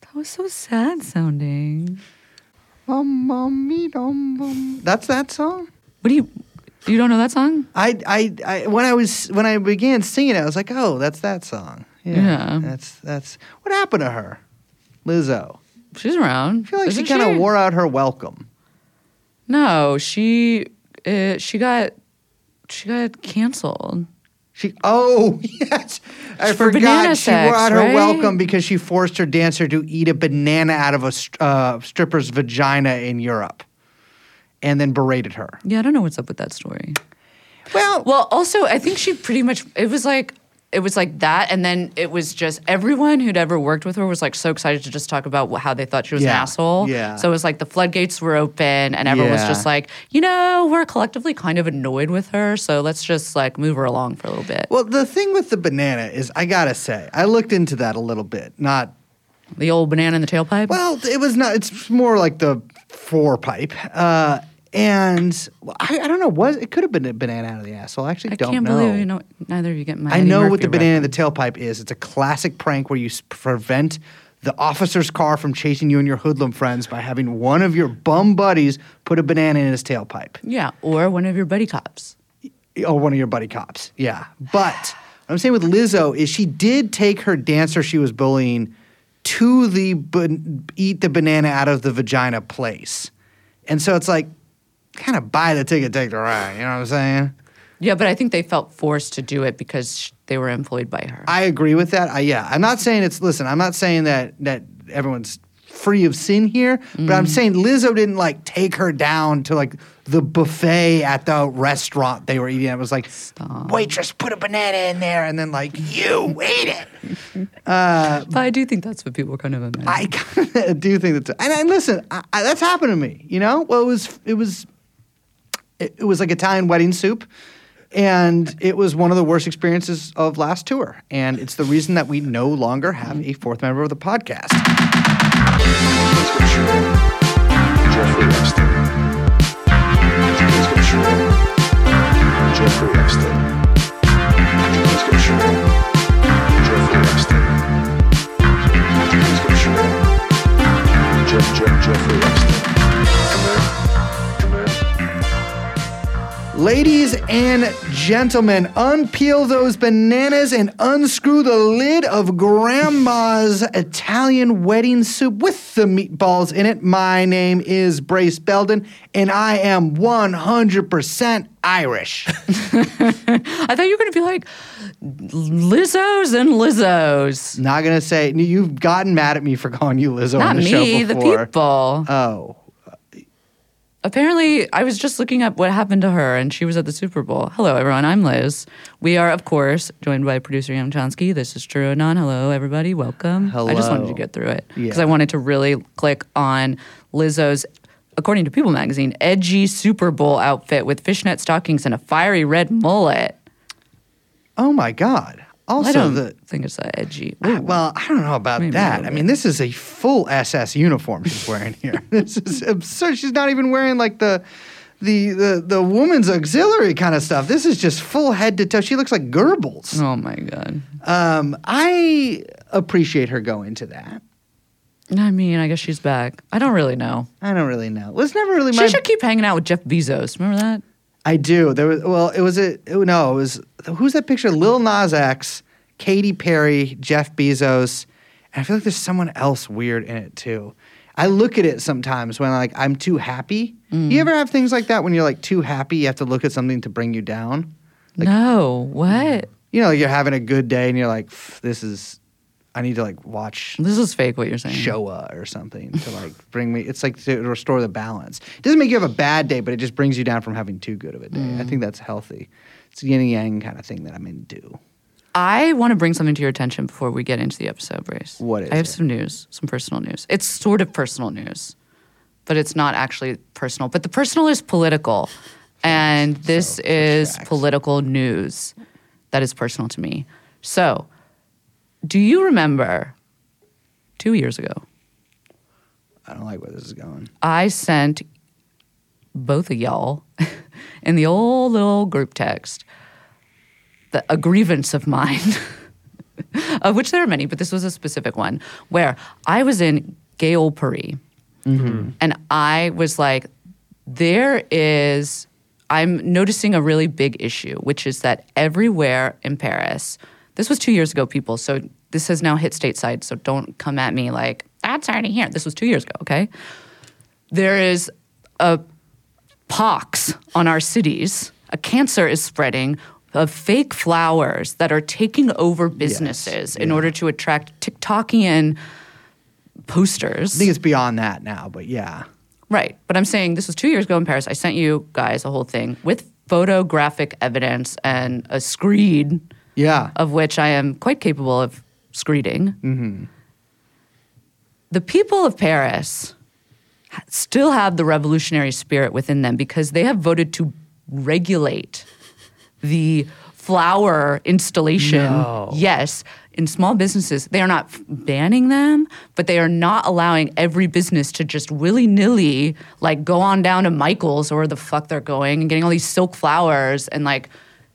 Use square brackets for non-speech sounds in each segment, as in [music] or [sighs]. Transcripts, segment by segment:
That was so sad sounding. That's that song. What do you? You don't know that song? I, I, I, when I was when I began singing it, I was like, oh, that's that song. Yeah. That's that's what happened to her, Lizzo. She's around. I feel like Isn't she kind of wore out her welcome. No, she uh, she got she got canceled. She oh [laughs] yes, I For forgot she wore sex, out her right? welcome because she forced her dancer to eat a banana out of a uh, stripper's vagina in Europe, and then berated her. Yeah, I don't know what's up with that story. Well, Well, also, I think she pretty much it was like it was like that, and then it was just everyone who'd ever worked with her was like so excited to just talk about how they thought she was an asshole. yeah. So it was like the floodgates were open, and everyone was just like, you know, we're collectively kind of annoyed with her, so let's just like move her along for a little bit. well, the thing with the banana is, I gotta say, I looked into that a little bit. Not the old banana in the tailpipe. well, it was not. It's more like the four pipe. Uh, and well, I, I don't know. Was it could have been a banana out of the asshole? I actually I don't can't know. believe you know neither of you get my. I Eddie know what Murphy the banana in the tailpipe is. It's a classic prank where you s- prevent the officer's car from chasing you and your hoodlum friends by having one of your bum buddies put a banana in his tailpipe. Yeah, or one of your buddy cops. Or one of your buddy cops. Yeah. But what I'm saying with Lizzo is she did take her dancer she was bullying to the ban- eat the banana out of the vagina place. And so it's like, kind of buy the ticket, take the ride. You know what I'm saying? Yeah, but I think they felt forced to do it because they were employed by her. I agree with that. I, yeah, I'm not saying it's. Listen, I'm not saying that that everyone's free of sin here, but I'm mm-hmm. saying Lizzo didn't like take her down to like the buffet at the restaurant they were eating. at. It was like, waitress, put a banana in there, and then like you ate it. [laughs] Uh, but I do think that's what people kind of imagine. I kind of do think that. And, and listen, I, I, that's happened to me. You know, well, it was it was it, it was like Italian wedding soup. And it was one of the worst experiences of last tour. And it's the reason that we no longer have a fourth member of the podcast. Jeffrey Epstein. Jeff, Jeff, Jeffrey Epstein. Ladies and gentlemen, unpeel those bananas and unscrew the lid of Grandma's Italian wedding soup with the meatballs in it. My name is Brace Belden, and I am 100% Irish. [laughs] I thought you were going to be like Lizzos and Lizzos. Not gonna say you've gotten mad at me for calling you Lizzo Not on the me, show the people. Oh, Apparently, I was just looking up what happened to her, and she was at the Super Bowl. Hello, everyone. I'm Liz. We are, of course, joined by producer Young Chomsky. This is TrueAnon. Hello, everybody. Welcome. Hello. I just wanted to get through it because Yeah. I wanted to really click on Lizzo's, according to People Magazine, edgy Super Bowl outfit with fishnet stockings and a fiery red mullet. oh my God! Also, I don't the think it's that edgy. Well, I don't know about that. I mean, this is a full SS uniform she's wearing here. [laughs] this is absurd. She's not even wearing like the the the the woman's auxiliary kind of stuff. This is just full head to toe. She looks like Goebbels. Oh my god. Um, I appreciate her going to that. I mean, I guess she's back. I don't really know. I don't really know. It was never really She my. should keep hanging out with Jeff Bezos. Remember that? I do. There was well, it was a it- no, it was who's that picture? Lil Nas X, Katy Perry, Jeff Bezos, and I feel like there's someone else weird in it too. I look at it sometimes when like I'm too happy. Mm. You ever have things like that when you're like too happy, you have to look at something to bring you down? Like, no. What? You know, like you're having a good day and you're like, this is, I need to like watch This is fake. What you're saying? Shoah or something to like [laughs] bring me. It's like to restore the balance. It doesn't make you have a bad day, but it just brings you down from having too good of a day. Mm. I think that's healthy. It's a yin and yang kind of thing that I'm into. I want to bring something to your attention before we get into the episode, Brace. What is I have it? some news, some personal news. It's sort of personal news, but it's not actually personal. But the personal is political, and this So, is facts. political news that is personal to me. So, do you remember two years ago? I don't like where this is going. I sent both of y'all [laughs] in the old little group text the, a grievance of mine [laughs] of which there are many, but this was a specific one where I was in gay old Paris. And I was like, there is, I'm noticing a really big issue, which is that everywhere in Paris, this was two years ago, people. So this has now hit stateside. So don't come at me like, that's already here. This was two years ago, okay? There is a pox on our cities. A cancer is spreading of fake flowers that are taking over businesses in order to attract TikTokian posters. I think it's beyond that now, but yeah. Right. But I'm saying this was two years ago in Paris. I sent you guys a whole thing with photographic evidence and a screed Yeah. of which I am quite capable of screeding. Mm-hmm. The people of Paris still have the revolutionary spirit within them because they have voted to regulate the flower installation. No. Yes, in small businesses, they are not banning them, but they are not allowing every business to just willy nilly like go on down to Michael's or where the fuck they're going and getting all these silk flowers and like,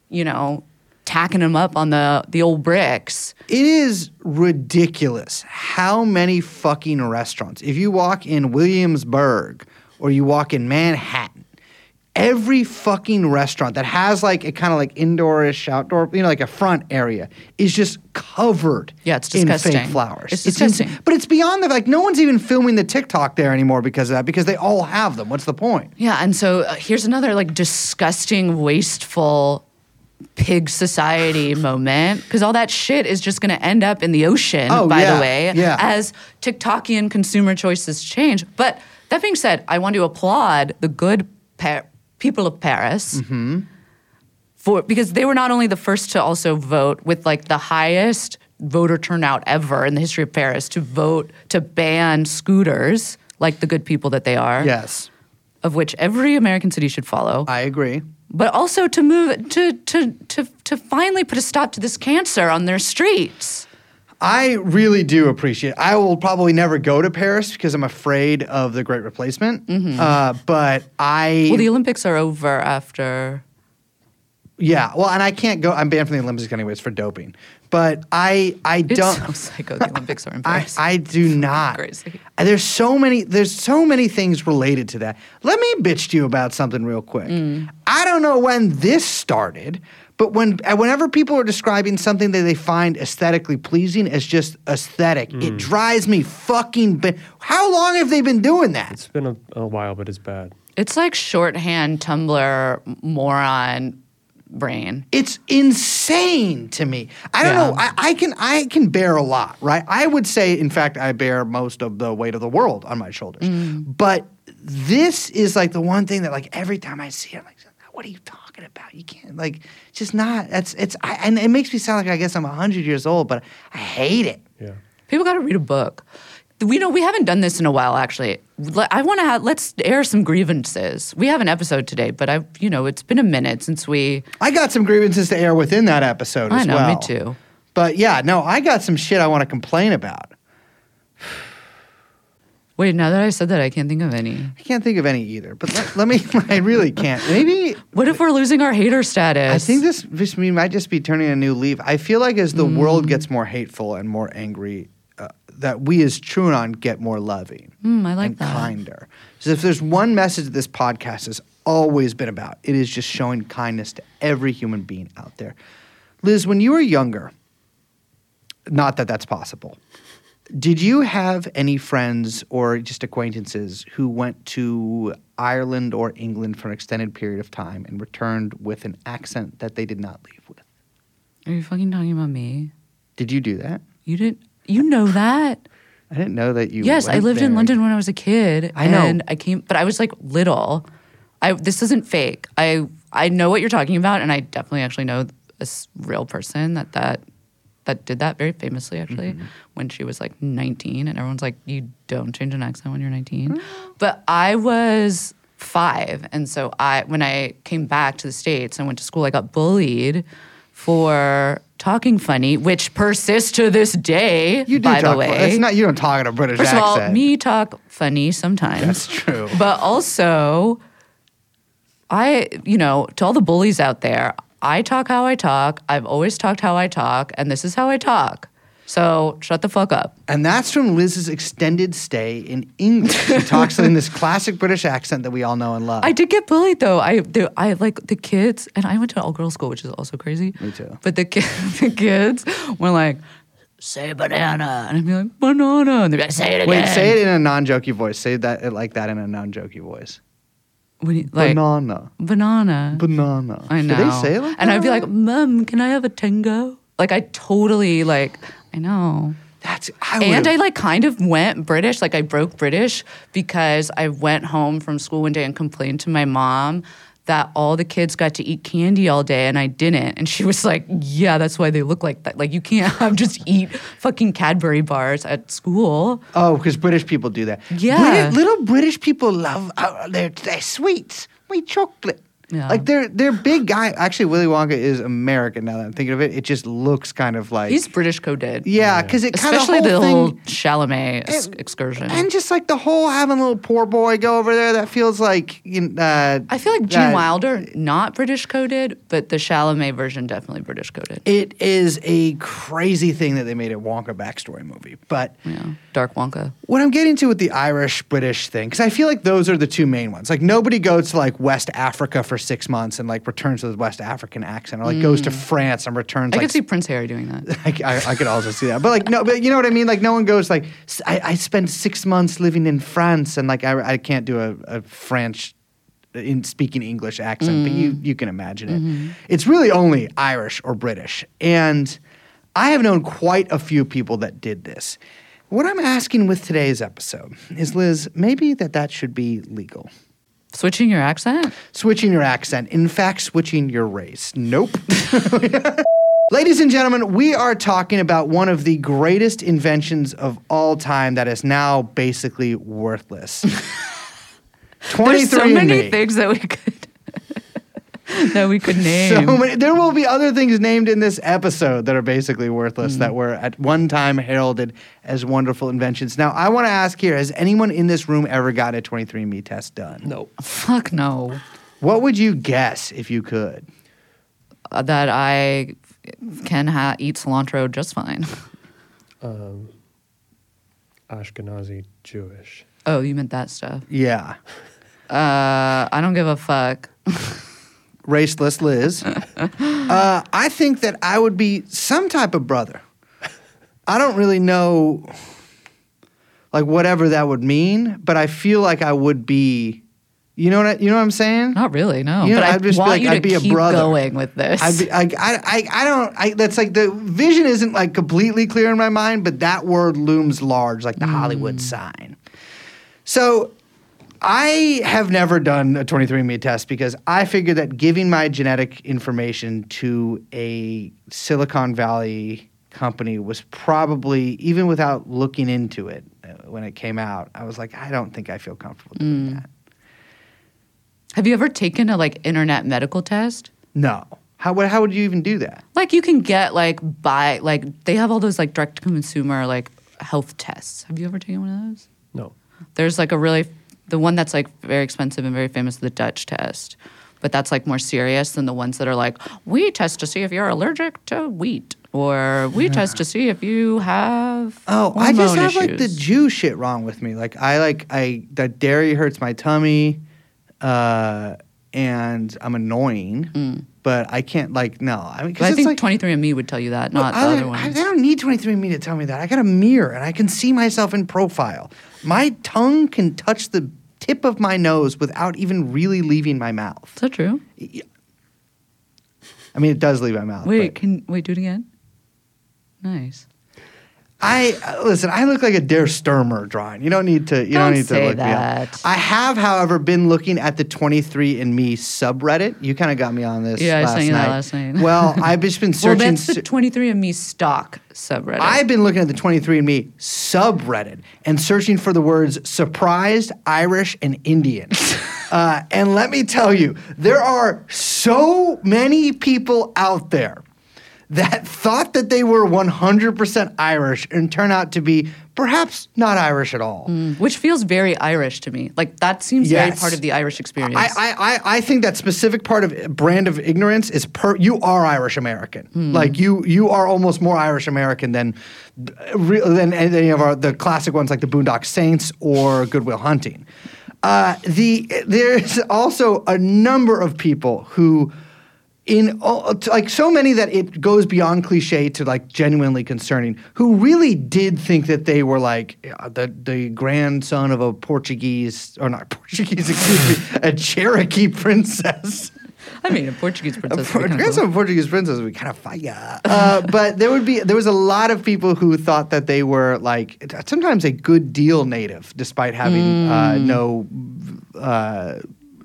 you know, tacking them up on the the old bricks. It is ridiculous how many fucking restaurants. If you walk in Williamsburg or you walk in Manhattan, every fucking restaurant that has like a kind of like indoorish, outdoor, you know, like a front area is just covered Yeah, it's disgusting. in fake flowers. It's ins- disgusting. but it's beyond the like no one's even filming the TikTok there anymore because of that because they all have them. What's the point? Yeah, and so uh, here's another like disgusting, wasteful pig society [laughs] moment because all that shit is just going to end up in the ocean. Oh, by yeah, the way, yeah. as TikTokian consumer choices change. But that being said, I want to applaud the good people of Paris. Mm-hmm. For, because they were not only the first to also vote with like the highest voter turnout ever in the history of Paris to vote to ban scooters like the good people that they are Yes, of which every American city should follow, I agree. But also to move to to to to finally put a stop to this cancer on their streets. I really do appreciate. It. I will probably never go to Paris because I'm afraid of the Great Replacement. Uh, but I, Mm-hmm. Well, the Olympics are over after. Yeah, well, and I can't go. I'm banned from the Olympics anyways for doping. But I, I It's don't. so psycho. The Olympics are in [laughs] I, I do not. Crazy. There's so many. There's so many things related to that. Let me bitch to you about something real quick. Mm. I don't know when this started, but when uh, whenever people are describing something that they find aesthetically pleasing as just aesthetic, it drives me fucking. Ba- How long have they been doing that? It's been a, a while, but it's bad. it's like shorthand Tumblr moron brain. It's insane to me. I don't Yeah. know. I, I can I can bear a lot, right? I would say, in fact, I bear most of the weight of the world on my shoulders. Mm. But this is like the one thing that, like, every time I see it, I'm like, what are you talking about? You can't like just not. That's it's. I, and it makes me sound like I guess I'm hundred years old, but I hate it. Yeah. People got to read a book. We know we haven't done this in a while. Actually, I want to have let's air some grievances. We have an episode today, but I, you know, it's been a minute since we. I got some grievances to air within that episode I as know, well. me too. But yeah, no, I got some shit I want to complain about. Wait, now that I said that, I can't think of any. I can't think of any either. But let, let me. [laughs] I really can't. Maybe What if we're losing our hater status? I think this, this we might just be turning a new leaf. I feel like as the hmm. world gets more hateful and more angry, that we as TrueAnon get more loving Mm, I like and that. kinder. So if there's one message that this podcast has always been about, it is just showing kindness to every human being out there. Liz, when you were younger, not that that's possible. Did you have any friends or just acquaintances who went to Ireland or England for an extended period of time and returned with an accent that they did not leave with? Are you fucking talking about me? Did you do that? You didn't. You know that? I didn't know that you. yes, I lived in. London when I was a kid. I know. And I came, but I was like little. I this isn't fake. I I know what you're talking about, and I definitely actually know a real person that that that did that very famously actually Mm-hmm. when she was like 19, and everyone's like, you don't change an accent when you're 19. Mm. But I was five, and so I when I came back to the states and went to school, I got bullied for talking funny, which persists to this day. You do by talk. the way, It's not. You don't talk in a British First of accent. all, me talk funny sometimes. That's true. [laughs] But also, I, you know, to all the bullies out there, I talk how I talk. I've always talked how I talk, and this is how I talk. So shut the fuck up. And that's from Liz's extended stay in England. She [laughs] talks in this classic British accent that we all know and love. I did get bullied though. I the, I like the kids, and I went to all girls school, which is also crazy. Me too. But the ki- [laughs] the kids were like, "Say banana," and I'd be like, "Banana," and they'd be like, "Say it again." Wait, say it in a non-jokey voice. Say that like that in a non-jokey voice. When you, like banana. banana. Banana. I know. Do they say it like and that? I'd be like, "Mom, can I have a tango?" Like I totally like. I know. that's I And I like kind of went British, like I broke British because I went home from school one day and complained to my mom that all the kids got to eat candy all day and I didn't. And she was like, Yeah, that's why they look like that. Like you can't have [laughs] just eat fucking Cadbury bars at school. Oh, because British people do that. Yeah. Little British people love uh, their their sweets, sweet chocolate. Yeah. Like they're they're big guy. Actually, Willy Wonka is American. Now that I'm thinking of it, it just looks kind of like He's British coded. yeah, because it kind of Especially the the whole Chalamet ex- excursion. and just like the whole having a little poor boy go over there. That feels like uh, I feel like Gene Wilder, not British coded, but the Chalamet version definitely British coded. It is a crazy thing that they made a Wonka backstory movie, but. Yeah. Dark Wonka. what I'm getting to with the Irish British thing, because I feel like those are the two main ones. Like nobody goes to like West Africa for six months and like returns with a West African accent, or like goes to mm. France and returns I like. could see Prince Harry doing that. [laughs] I, I, I could also see that, but like no, but you know what I mean. Like no one goes like I, I spent six months living in France and like I, I can't do a, a French uh, in speaking English accent, but you mm. you can imagine it. Mm-hmm. It's really only Irish or British, and I have known quite a few people that did this. What I'm asking with today's episode is, Liz, maybe that that should be legal. Switching your accent? Switching your accent. In fact, switching your race. Nope. [laughs] Ladies and gentlemen, we are talking about one of the greatest inventions of all time that is now basically worthless. 23 [laughs] There's so many things that we could [laughs] that we could name. So many, there will be other things named in this episode that are basically worthless Mm. that were at one time heralded as wonderful inventions. Now, I want to ask here has anyone in this room ever got a 23andMe test done? No. Fuck no. What would you guess if you could? Uh, that I can ha- eat cilantro just fine. [laughs] Um, Ashkenazi Jewish. Oh, you meant that stuff. Yeah. Uh, I don't give a fuck. [laughs] raceless Liz. [laughs] uh, I think that I would be some type of brother. I don't really know, like whatever that would mean, but I feel like I would be. You know what? I, you know what I'm saying? Not really, no. You know, but I I'd just be want like, you I'd to be a keep brother. going with this. I'd be, I, I, I, I don't. I, that's like the vision isn't like completely clear in my mind, but that word looms large, like the Hollywood sign. So I have never done a 23andMe test because I figured that giving my genetic information to a Silicon Valley company was probably, even without looking into it uh, when it came out, I was like, I don't think I feel comfortable doing that. Have you ever taken a like internet medical test? No. How, would- how would you even do that? Like you can get like buy like they have all those like direct to consumer like health tests. Have you ever taken one of those? No. There's like a really the one that's like very expensive and very famous, the Dutch test. But that's like more serious than the ones that are like, we test to see if you're allergic to wheat, or we test to see if you have. Oh, I just hormone have like the. Jew shit wrong with me. Like I like I the dairy hurts my tummy, uh, and I'm annoying. But I can't like no. I mean, because I think like 23andMe would tell you that, not I, the other don't- I, I don't need 23andMe to tell me that. I got a mirror and I can see myself in profile. My tongue can touch the tip of my nose without even really leaving my mouth. Is that true? I mean, it does leave my mouth. Wait, but- can wait, do it again. Nice. I listen. I look like a Der Stürmer drawing. You don't need to. You don't, Don't need to look me that. up. I have, however, been looking at the 23andMe subreddit. You kind of got me on this. Yeah, I last sent you night. that last night. [laughs] Well, I've just been [laughs] searching. Well, that's the 23andMe stock subreddit. I've been looking at the 23andMe subreddit and searching for the words surprised, Irish, and Indian. [laughs] uh, and let me tell you, there are so many people out there that thought that they were 100% Irish and turn out to be perhaps not Irish at all. Which feels very Irish to me. Like that seems very Yes. part of the Irish experience. I, I, I, I think that specific part of brand of ignorance is per you are Irish American. Hmm. Like you you are almost more Irish American than than any of our the classic ones like the Boondock Saints or Good Will Hunting. Uh, the there's also a number of people who in all- like so many that it goes beyond cliche to like genuinely concerning who really did think that they were like uh, the the grandson of a Portuguese or not [laughs] Portuguese excuse me a Cherokee princess. I mean, a Portuguese A princess. Por- would be kinda grandson cool. of a Portuguese princess would be kind of fire. Uh, but there would be there was a lot of people who thought that they were like sometimes a good deal native, despite having uh, Mm. no uh,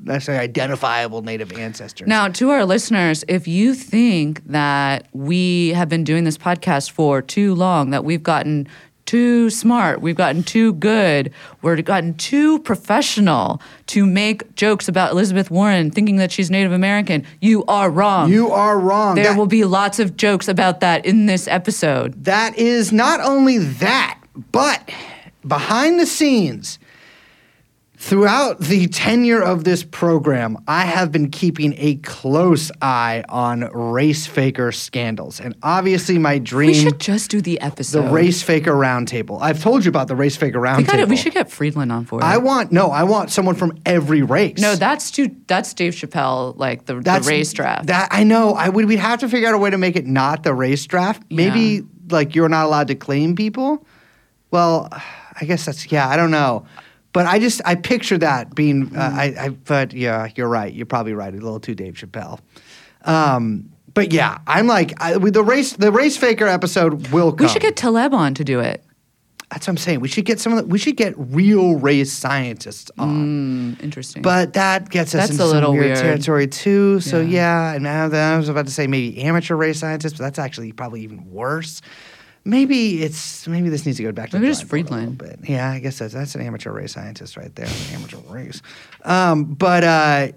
necessarily identifiable native ancestors. Now, to our listeners, if you think that we have been doing this podcast for too long, that we've gotten too smart, we've gotten too good, we're gotten too professional to make jokes about Elizabeth Warren thinking that she's Native American, you are wrong. You are wrong. there That- will be lots of jokes about that in this episode. that is not only that, but behind the scenes, throughout the tenure of this program, I have been keeping a close eye on race faker scandals. And obviously, my dream. We should just do the episode. the race faker roundtable. I've told you about the race faker we, roundtable. gotta, we should get Friedland on for it. I want no. I want someone from every race. no, that's too. That's Dave Chappelle, like the, the race draft. That I know. I would. We'd have to figure out a way to make it not the race draft. Maybe Yeah. like you're not allowed to claim people. Well, I guess that's yeah. I don't know. But I just I picture that being. Uh, Mm. I, I. But yeah, you're right. You're probably right. A little too Dave Chappelle. Um. But yeah, I'm like I, the race. The race faker episode will come. we should get Taleb on to do it. That's what I'm saying. We should get some of the, We should get real race scientists on. Mm, interesting. But that gets us That's into a some weird, weird. territory too. So Yeah. yeah, and now that I was about to say maybe amateur race scientists, but that's actually probably even worse. Maybe it's maybe this needs to go back to Maybe the just board a Friedland. bit. Yeah, I guess that's that's an amateur race scientist right there, an amateur race. Um, but uh,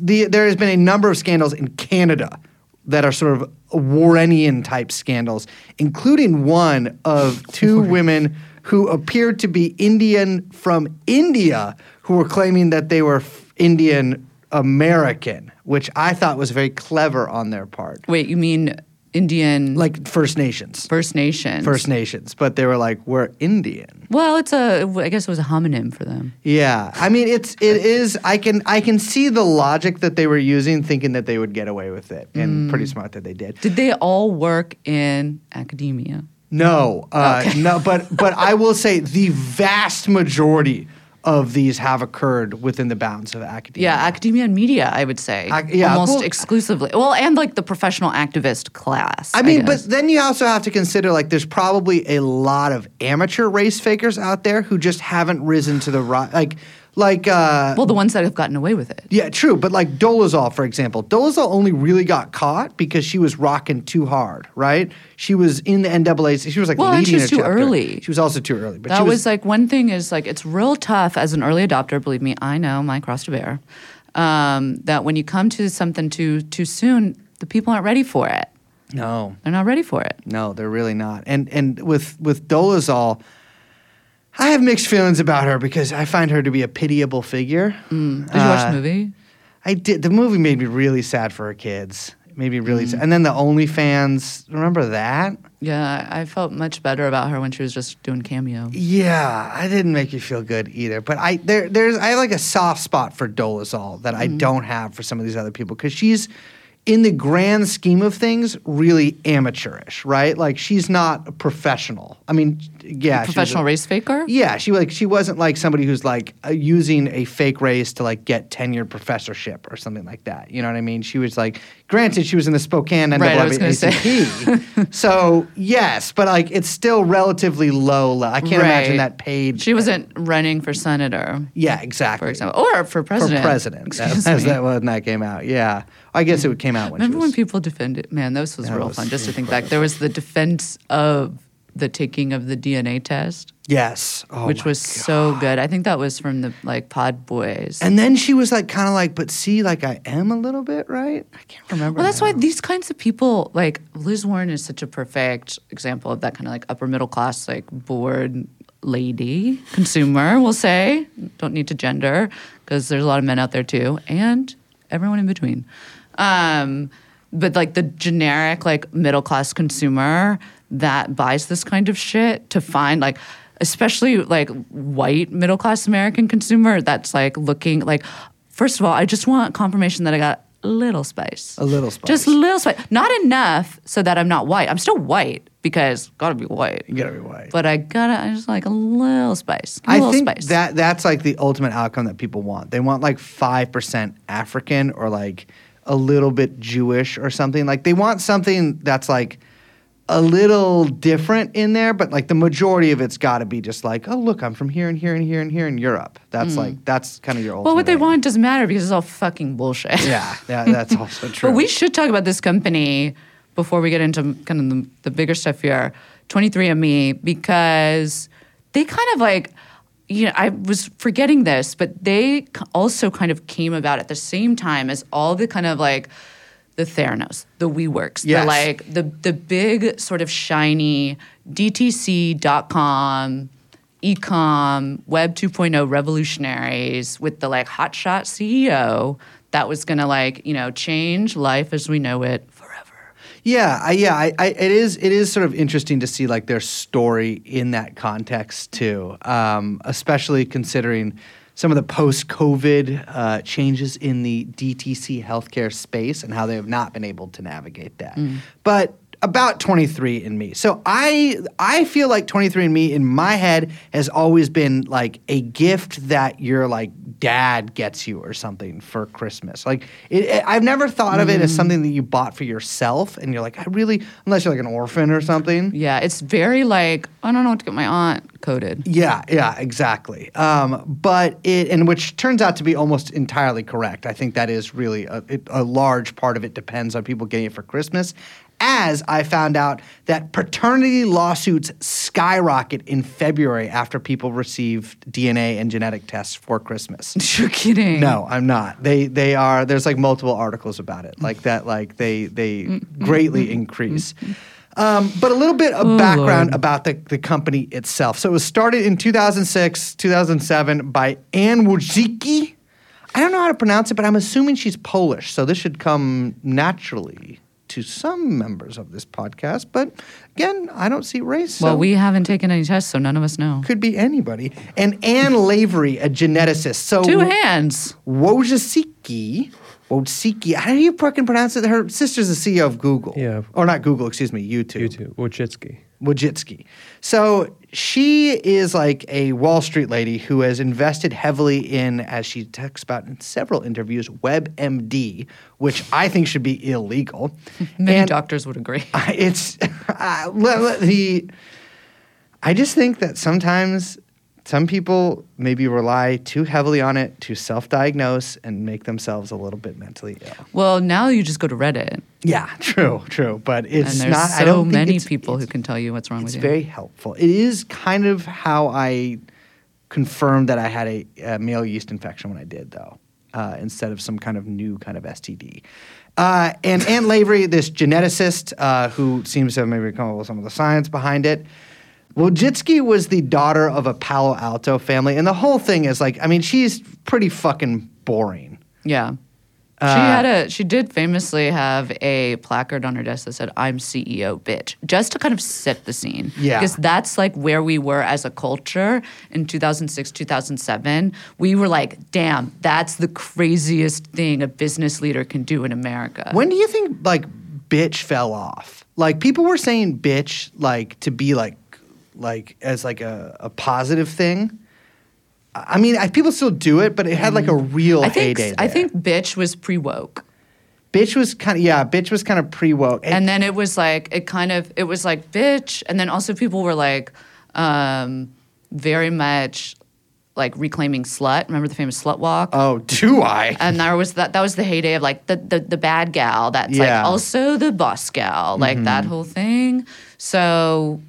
the, there has been a number of scandals in Canada that are sort of Warrenian type scandals, including one of two [laughs] women who appeared to be Indian from India who were claiming that they were Indian American, which I thought was very clever on their part. Wait, you mean Indian Like First Nations. First Nations? First Nations, but they were like, we're Indian. Well, it's a. I guess it was a homonym for them. Yeah, I mean it's it is. I can I can see the logic that they were using, thinking that they would get away with it, and pretty smart that they did. Did they all work in academia? No, uh, no, but but I will say the vast majority of these have occurred within the bounds of academia. Yeah, academia and media, I would say. Ac- yeah, almost well- exclusively. Well, and like the professional activist class. I mean, but then you also have to consider like there's probably a lot of amateur race fakers out there who just haven't risen to the ri Like, like uh, well, the ones that have gotten away with it. Yeah, true. But like Dolezal, for example, Dolezal only really got caught because she was rocking too hard, right? She was in the NAACP. She was like Well, and leading she was too chapter. early. She was also too early. But that was, was, like one thing is like it's real tough as an early adopter. Believe me, I know my cross to bear. Um, that when you come to something too too soon, the people aren't ready for it. no, They're not ready for it. no, they're really not. And and with with Dolezal, I have mixed feelings about her because I find her to be a pitiable figure. Did you watch Uh, the movie? I did. The movie made me really sad for her kids. It made me really Mm. sad. And then the OnlyFans. Remember that? Yeah, I felt much better about her when she was just doing cameo. Yeah, I didn't make you feel good either. But I there there's I have like a soft spot for Dolezal that I don't have for some of these other people because she's in the grand scheme of things really amateurish, right? Like she's not a professional. I mean, yeah, was Professional a- race faker? Yeah, she like she wasn't like somebody who's like uh, using a fake race to like get tenured professorship or something like that. You know what I mean? She was like, granted, she was in the Spokane Right, I was say. [laughs] So yes, but like it's still relatively low. le- I can't imagine that paid. She wasn't running for senator, Yeah, exactly. for example, or for president. For president. that, Excuse that's me. that when that came out. Yeah, I guess it came out when Remember she when people defended? Man, this was That real was fun. Just to think back, there was the defense of the taking of the DNA test, Yes. Oh which was so good. I think that was from the like Pod Boys. And then she was like, kind of like, but see, like I am a little bit, right? I can't remember. Well, that's now. why these kinds of people, like Liz Warren, is such a perfect example of that kind of like upper middle class, like bored lady consumer. We'll say, don't need to gender because there's a lot of men out there too, and everyone in between. Um, but like the generic like middle class consumer that buys this kind of shit to find like especially like white middle class American consumer that's like looking like first of all I just want confirmation that I got a little spice A little spice. just a little spice not enough so that I'm not white I'm still white because gotta be white You gotta be white. but I gotta I just like a little spice a I little think spice that that's like the ultimate outcome that people want. They want like five percent African or like a little bit Jewish or something. Like they want something that's like a little different in there, but like the majority of it's got to be just like, oh look, I'm from here and here and here and here in Europe. That's like that's kind of your. Mm. well what they aim. want doesn't matter because it's all fucking bullshit Yeah, yeah, that's [laughs] also true. But we should talk about this company before we get into kind of the, the bigger stuff here, 23andMe, because they kind of like, you know, I was forgetting this, but they also kind of came about at the same time as all the kind of like the Theranos, the WeWorks, Yes. the like the the big sort of shiny DTC.com ecom web 2.0 revolutionaries with the like hotshot ceo that was gonna like you know change life as we know it forever Yeah, I, yeah, I, I, it is. It is sort of interesting to see like their story in that context too, um, especially considering some of the post-COVID uh, changes in the DTC healthcare space and how they have not been able to navigate that. But about 23andme. So I I feel like 23andme in my head has always been like a gift that your like dad gets you or something for Christmas. Like it, it- I've never thought of it as something that you bought for yourself and you're like I really unless you're like an orphan or something. yeah it's very like i don't know what to get my aunt coded Yeah, yeah, exactly. Um, but it, and which turns out to be almost entirely correct. I think that is really a, it, a large part of it depends on people getting it for Christmas. As I found out that paternity lawsuits skyrocket in February after people receive DNA and genetic tests for Christmas. [laughs] you're kidding No, I'm not. They they are. There's like multiple articles about it, like that. Like they they greatly increase. Um, but a little bit of background Lord. about the, the company itself. So it was started in 2006, 2007 by Anne Wojcicki. I don't know how to pronounce it, but I'm assuming she's Polish, so this should come naturally to some members of this podcast. But again, I don't see race. well so we haven't taken any tests so none of us know could be anybody. And Anne Lavery, a geneticist. So two hands Wojcicki. Wojcicki. How do you fucking pronounce it? Her sister's the CEO of Google. Yeah. Or not Google, excuse me, YouTube. YouTube. Wojcicki. Wojcicki. So she is like a Wall Street lady who has invested heavily in, as she talks about in several interviews, WebMD, which I think should be illegal. [laughs] many And- doctors would agree [laughs] I- it's [laughs] uh, the. I just think that sometimes some people maybe rely too heavily on it to self-diagnose and make themselves a little bit mentally ill. well now you just go to reddit Yeah, true, true, but it's and there's not. so I don't think many it's- people who can tell you what's wrong It's with you very helpful. It is kind of how I confirmed that I had a, a male yeast infection when I did, though, uh, instead of some kind of new kind of STD. Uh, and Anne Lavery, this geneticist uh, who seems to have maybe come up with some of the science behind it. Wojcicki was the daughter of a Palo Alto family, and the whole thing is like, I mean, she's pretty fucking boring. Yeah. she Uh, had a she did famously have a placard on her desk that said I'm CEO bitch just to kind of set the scene. Yeah. Because that's like where we were as a culture in 2006 2007. We were like, "Damn, that's the craziest thing a business leader can do in America." When do you think like bitch fell off? Like people were saying bitch like to be like like as like a, a positive thing. I mean, I, people still do it, but it had like a real I think heyday. I think bitch was pre-woke. bitch was kind of yeah, bitch was kind of pre woke. and then it was like it kind of it was like bitch and then also people were like um very much like reclaiming slut remember the famous slut walk oh, do I? and there was that that was the heyday of like the the, the bad gal that's Yeah. like also the boss gal like that whole thing so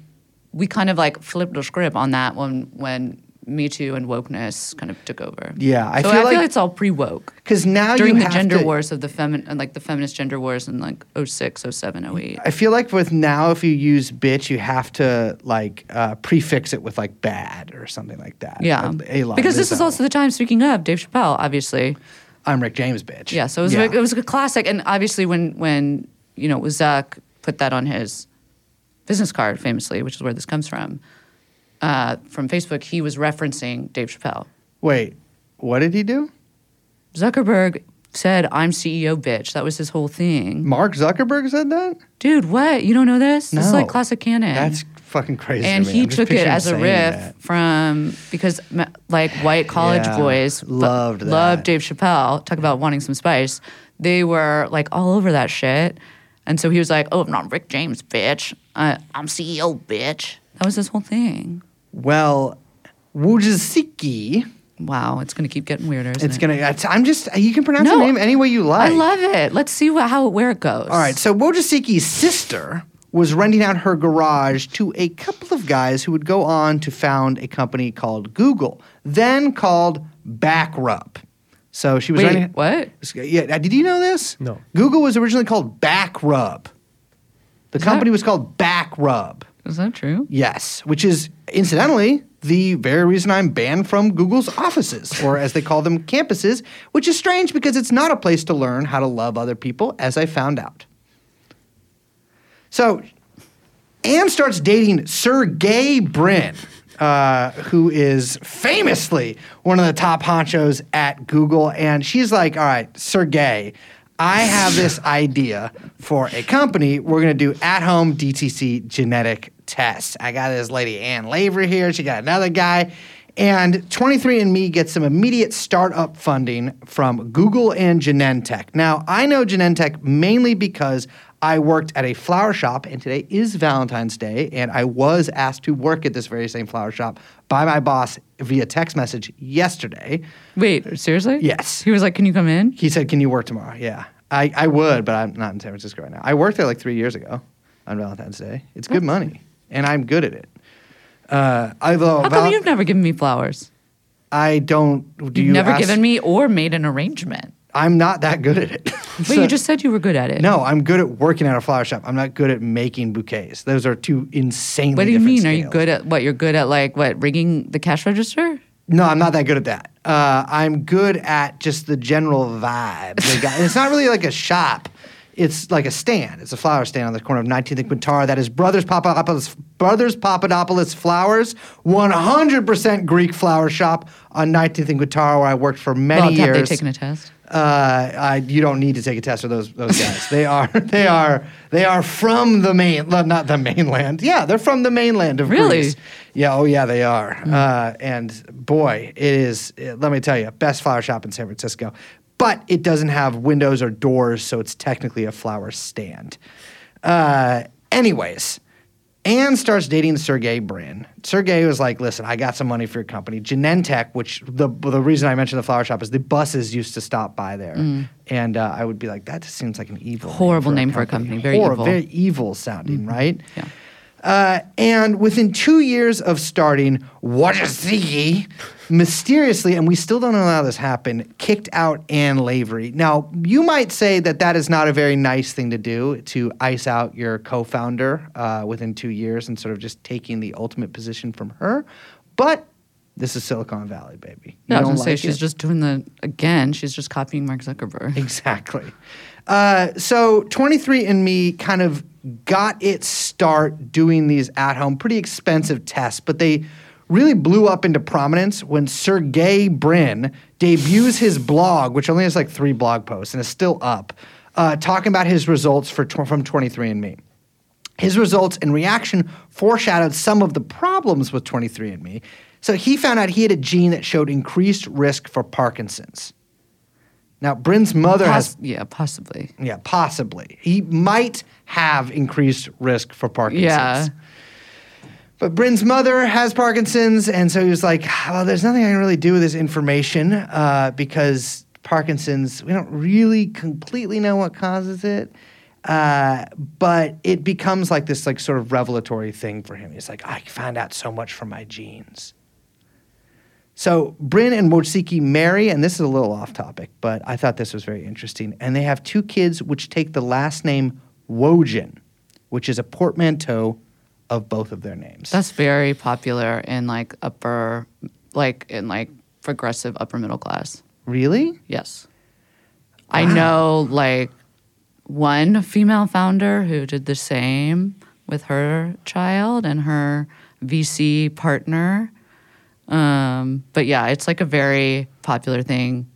we kind of like flipped the script on that when when Me Too and wokeness kind of took over. Yeah, I so feel I like- feel it's all pre woke. Because now During the gender to- wars of the femin, like the feminist gender wars in like 06, 07, 08. I feel like with now, if you use bitch, you have to like uh, prefix it with like bad or something like that. Yeah, A lot. because this is also the time. Speaking of Dave Chappelle, obviously, I'm Rick James, bitch. yeah. So it was Yeah. Like, it was a classic, and obviously when when you know Zuck put that on his business card, famously, which is where this comes from, uh, from Facebook, he was referencing Dave Chappelle. Wait, what did he do? Zuckerberg said, "I'm CEO, bitch." That was his whole thing, Mark Zuckerberg said that? dude. What? You don't know this? No. This is like classic canon. That's fucking crazy. and he took it as a riff that. from because like white college Yeah, boys loved that. loved Dave Chappelle. Talk about wanting some spice. They were like all over that shit, and so he was like, "Oh, I'm not Rick James, bitch. Uh, I'm CEO, bitch." That was his whole thing. Well, Wujiciki. Wow, it's gonna keep getting weirder. Isn't It's it? gonna. It's, I'm just. You can pronounce No, the name any way you like. I love it. Let's see what, how where it goes. All right, so Wojcicki's sister was renting out her garage to a couple of guys who would go on to found a company called Google, then called Backrub. So she was Wait, renting. what? Yeah, uh, did you know this? No. Google was originally called Backrub. The Is company that- was called Backrub. Is that true? Yes, which is incidentally the very reason I'm banned from Google's offices, or as they call them, campuses, which is strange because it's not a place to learn how to love other people, as I found out. So, Anne starts dating Sergey Brin, uh, who is famously one of the top honchos at Google. And she's like, All right, Sergey, I have this idea for a company. We're going to do at home DTC genetic tests. I got this lady, Ann Laver, here. She got another guy. And 23andMe gets some immediate startup funding from Google and Genentech. Now, I know Genentech mainly because I worked at a flower shop, and today is Valentine's Day, and I was asked to work at this very same flower shop by my boss via text message yesterday. Wait, seriously? Yes. He was like, "Can you come in?" He said, Can you work tomorrow? Yeah. I, I would, but I'm not in San Francisco right now. I worked there like three years ago on Valentine's Day. It's good money, and I'm good at it. Uh, although How come you've never given me flowers? I don't. Do You've you never ask- given me or made an arrangement. I'm not that good at it. But [laughs] So- you just said you were good at it. No, I'm good at working at a flower shop. I'm not good at making bouquets. Those are two insanely. What do you mean? Are you good at what? You're good at like what? Rigging the cash register? No, I'm not that good at that. Uh, I'm good at just the general vibe. They got- and it's not really like a shop. It's like a stand. It's a flower stand on the corner of 19th and Quintara. That is Brothers Papadopoulos, Brothers Papadopoulos Flowers, 100% Greek flower shop on 19th and Quintara, where I worked for many well, years. have they taken a test? Uh, I, you don't need to take a test for those those guys. they are [laughs] they are they are from the main, not the mainland. Yeah, they're from the mainland of Really? Greece. Yeah, oh yeah, they are. Uh, and boy, it is. let me tell you, best flower shop in San Francisco. But it doesn't have windows or doors, so it's technically a flower stand. Uh, anyways, Anne starts dating Sergey Brin. Sergey was like, "Listen, I got some money for your company, Genentech, which the the reason I mentioned the flower shop is the buses used to stop by there, and uh, I would be like, that just seems like an evil, Horrible name for a company. Very Horrible, evil. very evil sounding, right? Yeah. Uh, and within two years of starting, Wajasigi mysteriously, and we still don't know how this happened, kicked out Anne Lavery. Now, you might say that that is not a very nice thing to do to ice out your co founder uh, within two years and sort of just taking the ultimate position from her. But this is Silicon Valley, baby. No, I was don't gonna say like she's it? just doing the again. She's just copying Mark Zuckerberg. Exactly. Uh, so 23andMe kind of got its start doing these at home, pretty expensive tests, but they really blew up into prominence when Sergey Brin debuts his blog, which only has like three blog posts and is still up, uh, talking about his results for tw- from 23andMe. His results and reaction foreshadowed some of the problems with 23andMe. So he found out he had a gene that showed increased risk for Parkinson's. Now, Brin's mother has Poss- yeah, possibly. yeah, possibly. He might have increased risk for Parkinson's. Yeah. But Brin's mother has Parkinson's, and so he was like, well, there's nothing I can really do with this information uh, because Parkinson's, we don't really completely know what causes it. Uh, but it becomes like this like sort of revelatory thing for him. He's like, I found out so much from my genes. So Brin and Wojcicki marry, and this is a little off topic, but I thought this was very interesting. And they have two kids which take the last name Wojin, which is a portmanteau of both of their names. That's very popular in like upper, like in like progressive upper middle class. really? Yes. I know like one female founder who did the same with her child and her VC partner. Um, but yeah, it's like a very popular thing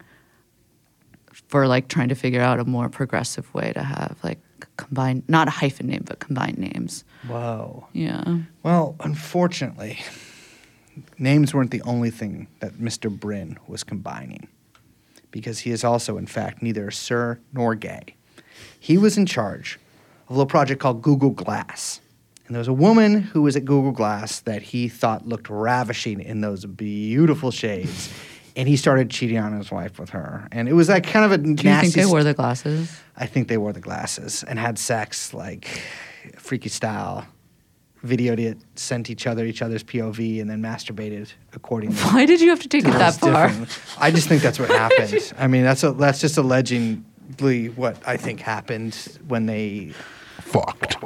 for like trying to figure out a more progressive way to have like combined, not a hyphen name, but combined names. Whoa. Yeah. Well, unfortunately, names weren't the only thing that Mr. Brin was combining, because he is also, in fact, neither sir nor gay. He was in charge of a little project called Google Glass. And there was a woman who was at Google Glass that he thought looked ravishing in those beautiful shades. And he started cheating on his wife with her. And it was like kind of a Do you think they wore the glasses? I think they wore the glasses and had sex like freaky style. Videoed it, sent each other each other's POV, and then masturbated accordingly. [laughs] Why did you have to take it It that far? different. I just think that's what [laughs] happened. I mean, that's a, that's just allegedly what I think happened when they Fucked.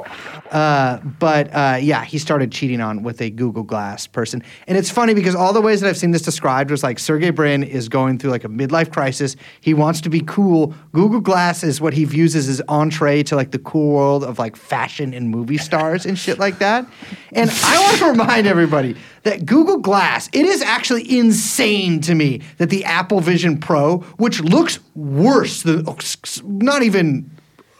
uh, but uh, yeah, he started cheating on with a Google Glass person, and it's funny because all the ways that I've seen this described was like Sergey Brin is going through like a midlife crisis. He wants to be cool. Google Glass is what he views as his entree to like the cool world of like fashion and movie stars and shit like that. And I want to remind everybody that Google Glass, it is actually insane to me that the Apple Vision Pro, which looks worse than not even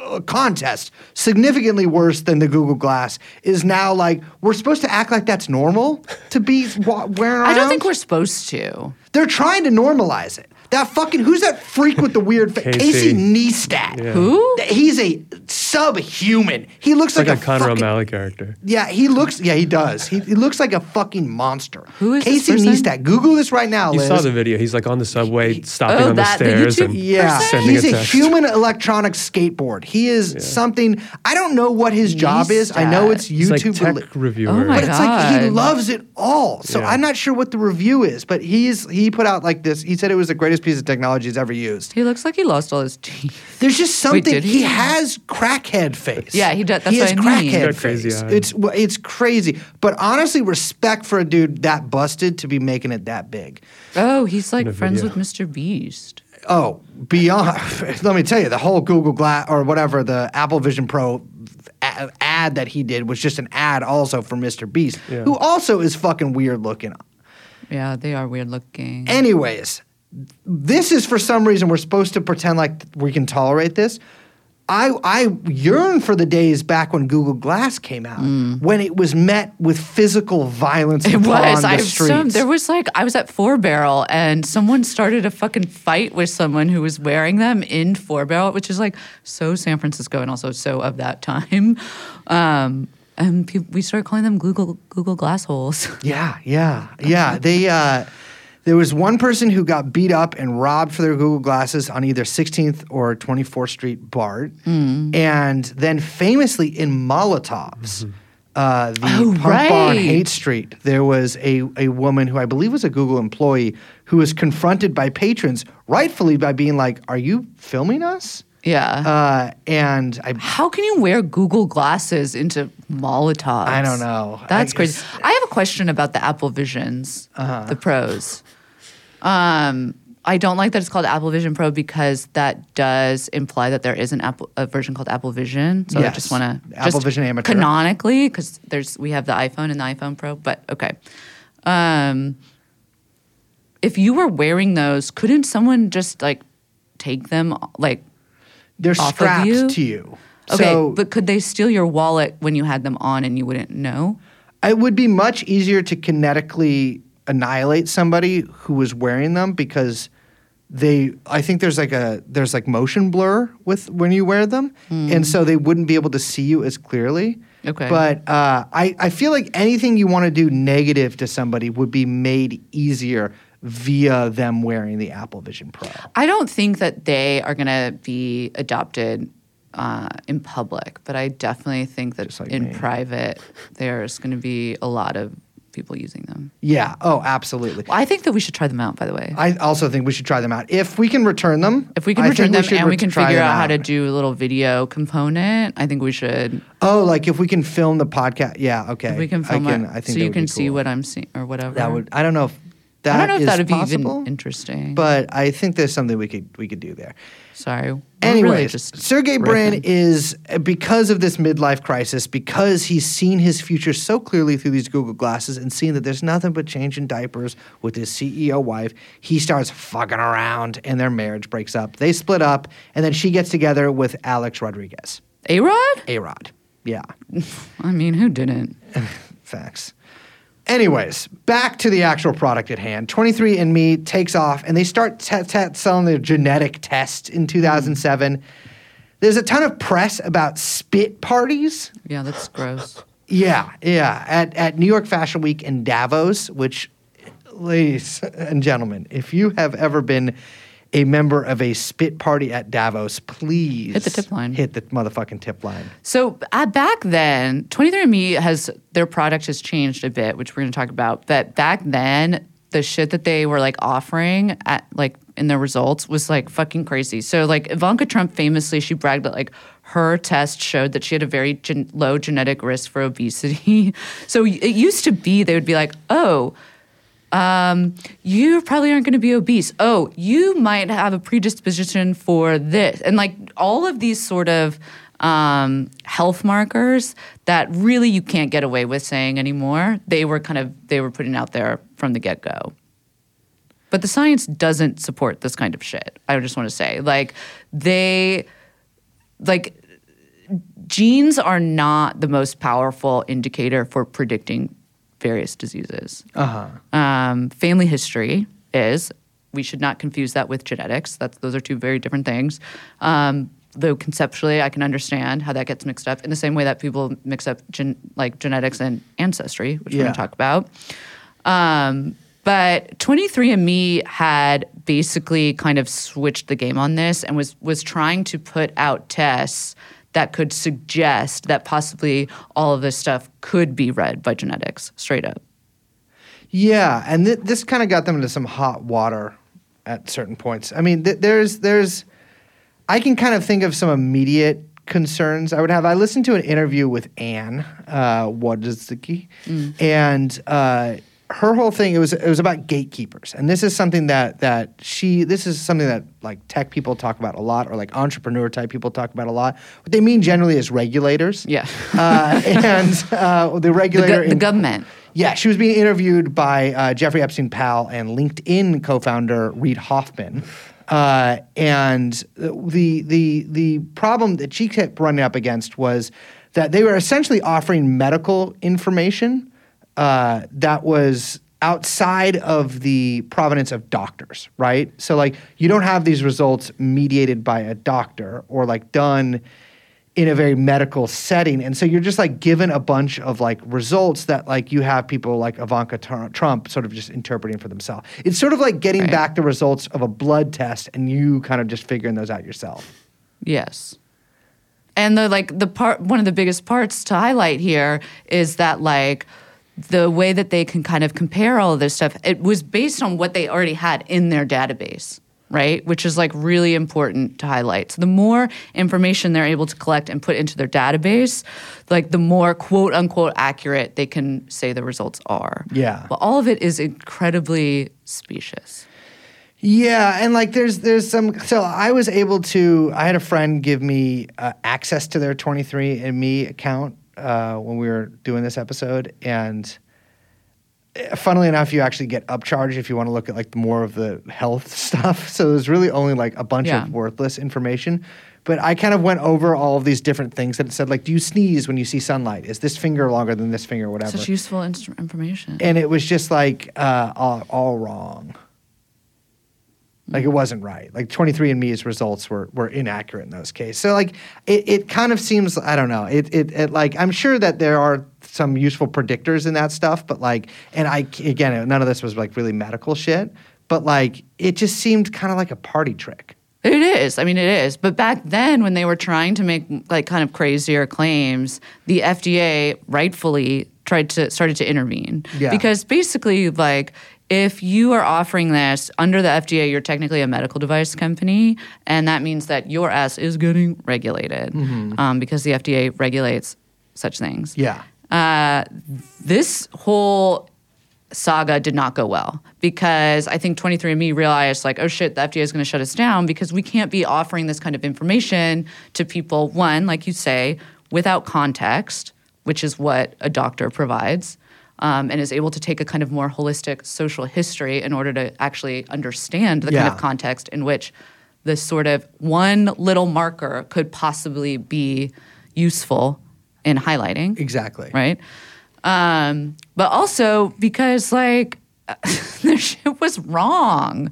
Uh, contest significantly worse than the Google Glass is now like we're supposed to act like that's normal to be wa- wearing. I don't think we're supposed to. They're trying to normalize it. That fucking who's that freak with the weird face? Casey Casey. Neistat. Yeah. Who? He's a subhuman. He looks like, like a, Connor fucking, O'Malley character. Yeah, he looks. Yeah, he does. He, he looks like a fucking monster. Who is this Casey person? Neistat? Google this right now, You Liz. saw the video. He's like on the subway, stopping Oh, on the that- the stairs YouTube and Yeah, sending he's a a text. human electronic skateboard. He is something. I don't know what his job is. I know it's He's like YouTube. tech rela- reviewer. Oh my but it's like he loves it all. So Yeah. I'm not sure what the review is, but he's he put out like this. He said it was the greatest piece of technology he's ever used. He looks like he lost all his teeth. There's just something. did he? he? has crackhead face. Yeah, he does- that's he has what I mean. crackhead He's got crazy face. eyes. It's well, it's crazy. But honestly, respect for a dude that busted to be making it that big. Oh, he's like friends video. with Mr. Beast. Oh, beyond. [laughs] let me tell you, the whole Google Glass or whatever the Apple Vision Pro ad that he did was just an ad also for Mr. Beast, Yeah. who also is fucking weird looking. Yeah, they are weird looking. Anyways, this is for some reason we're supposed to pretend like we can tolerate this. I I yearn for the days back when Google Glass came out, when it was met with physical violence Mm. It was. the I streets. some, there was like I was at Four Barrel and someone started a fucking fight with someone who was wearing them in Four Barrel, which is like so San Francisco and also so of that time. [laughs] Um, and pe- we started calling them Google Google Glass holes. Yeah, yeah, yeah. [laughs] They uh, there was one person who got beat up and robbed for their Google glasses on either 16th or 24th Street BART, Hmm. and then famously in Molotovs. Uh, the Oh, pump on right. Haight Street, there was a, a woman who I believe was a Google employee who was confronted by patrons, rightfully by being like, "Are you filming us?" yeah. Uh, and I, How can you wear Google glasses into Molotovs? I don't know. That's I crazy. guess- I have a question about the Apple Visions, Uh-huh. the pros. Um, I don't like that it's called Apple Vision Pro because that does imply that there is an Apple a version called Apple Vision. So I just want to Apple Vision Amateur. canonically because there's we have the iPhone and the iPhone Pro, but okay. Um, if you were wearing those, couldn't someone just like take them like they're off of you? to you. Okay, So- but could they steal your wallet when you had them on and you wouldn't know? It would be much easier to kinetically annihilate somebody who was wearing them because they I think there's like a there's like motion blur with when you wear them and so they wouldn't be able to see you as clearly. Okay. But uh, I, I feel like anything you want to do negative to somebody would be made easier via them wearing the Apple Vision Pro. I don't think that they are going to be adopted uh, in public, but I definitely think that like in me. private, there's going to be a lot of people using them. Yeah. Oh, absolutely. I think that we should try them out. By the way, I also think we should try them out. If we can return them, if we can I return them should and we can figure out how to do a little video component, I think we should. Oh, like if we can film the podcast. Yeah. Okay. If we can film I can, it, I think so you can see what I'm seeing or whatever. that would. I don't know if that I don't know if is that would be even interesting. but I think there's something we could we could do there. Sorry. We're Anyways, really just Sergey Brin is because of this midlife crisis, because he's seen his future so clearly through these Google glasses and seen that there's nothing but changing diapers with his CEO wife. He starts fucking around, and their marriage breaks up. They split up, and then she gets together with Alex Rodriguez, A Rod. A Rod. Yeah, [laughs] I mean, who didn't? [laughs] facts. Anyways, back to the actual product at hand. 23andMe takes off and they start t- t- selling their genetic test in 2007. There's a ton of press about spit parties. Yeah, that's gross. Yeah, yeah. At, at New York Fashion Week in Davos, which, ladies and gentlemen, if you have ever been a member of a spit party at Davos, please Hit the tip line. Hit the motherfucking tip line. So uh, back then, 23andMe has their product has changed a bit, which we're going to talk about. But back then, the shit that they were like offering at like in their results was like fucking crazy. So like Ivanka Trump famously, she bragged that like her test showed that she had a very gen- low genetic risk for obesity. [laughs] so it used to be they would be like, oh. Um, you probably aren't going to be obese. Oh, you might have a predisposition for this. And like all of these sort of um, health markers that really you can't get away with saying anymore, they were kind of, they were putting out there from the get go. But the science doesn't support this kind of shit. I just want to say, like, they, like, genes are not the most powerful indicator for predicting various diseases. Uh huh. Um, family history is. We should not confuse that with genetics. That's those are two very different things. Um, though conceptually, I can understand how that gets mixed up in the same way that people mix up gen- like genetics and ancestry, which we're going to talk about. Um, but 23andMe had basically kind of switched the game on this and was was trying to put out tests that could suggest that possibly all of this stuff could be read by genetics straight up. Yeah, and th- this kind of got them into some hot water at certain points. I mean, th- there's there's I can kind of think of some immediate concerns I would have. I listened to an interview with Anne uh, Wojcicki, and uh, her whole thing it was it was about gatekeepers, and this is something that that she this is something that like tech people talk about a lot, or like entrepreneur type people talk about a lot. What they mean generally is regulators. Yeah. uh, and uh, the The, regulator go- the in- government. yeah, she was being interviewed by uh, Jeffrey Epstein Powell and LinkedIn co-founder Reid Hoffman. Uh, and the the the problem that she kept running up against was that they were essentially offering medical information uh, that was outside of the provenance of doctors, right? So like you don't have these results mediated by a doctor or like done in a very medical setting and so you're just like given a bunch of like results that like you have people like ivanka trump sort of just interpreting for themselves it's sort of like getting Right. back the results of a blood test and you kind of just figuring those out yourself Yes. And the like the part one of the biggest parts to highlight here is that like the way that they can kind of compare all of this stuff, it was based on what they already had in their database, right? Which is like really important to highlight. So the more information they're able to collect and put into their database, like the more quote unquote accurate they can say the results are. Yeah. But all of it is incredibly specious. Yeah, and like there's there's some so I was able to I had a friend give me uh, access to their 23andme account uh, when we were doing this episode and uh, funnily enough you actually get upcharged if you want to look at like more of the health [laughs] stuff so there's really only like a bunch Yeah. of worthless information but I kind of went over all of these different things that it said like do you sneeze when you see sunlight is this finger longer than this finger whatever Such useful information. and it was just like uh, all, all wrong. Like it wasn't right. Like 23andMe's results were were inaccurate in those cases. So like it, it kind of seems I don't know. It, it it like I'm sure that there are some useful predictors in that stuff, but like and I again none of this was like really medical shit, but like it just seemed kind of like a party trick. It is. I mean, it is. But back then, when they were trying to make like kind of crazier claims, the FDA rightfully tried to started to intervene Yeah. because basically, like. If you are offering this under the FDA, you're technically a medical device company, and that means that your ass is getting regulated um, because the FDA regulates such things Yeah. uh, this whole saga did not go well because I think 23andMe realized, like, oh shit, the FDA is going to shut us down because we can't be offering this kind of information to people, one, like you say, without context, which is what a doctor provides. Um, and is able to take a kind of more holistic social history in order to actually understand the kind of context in which this sort of one little marker could possibly be useful in highlighting Exactly. right? Um, but also because like [laughs] the shit was wrong.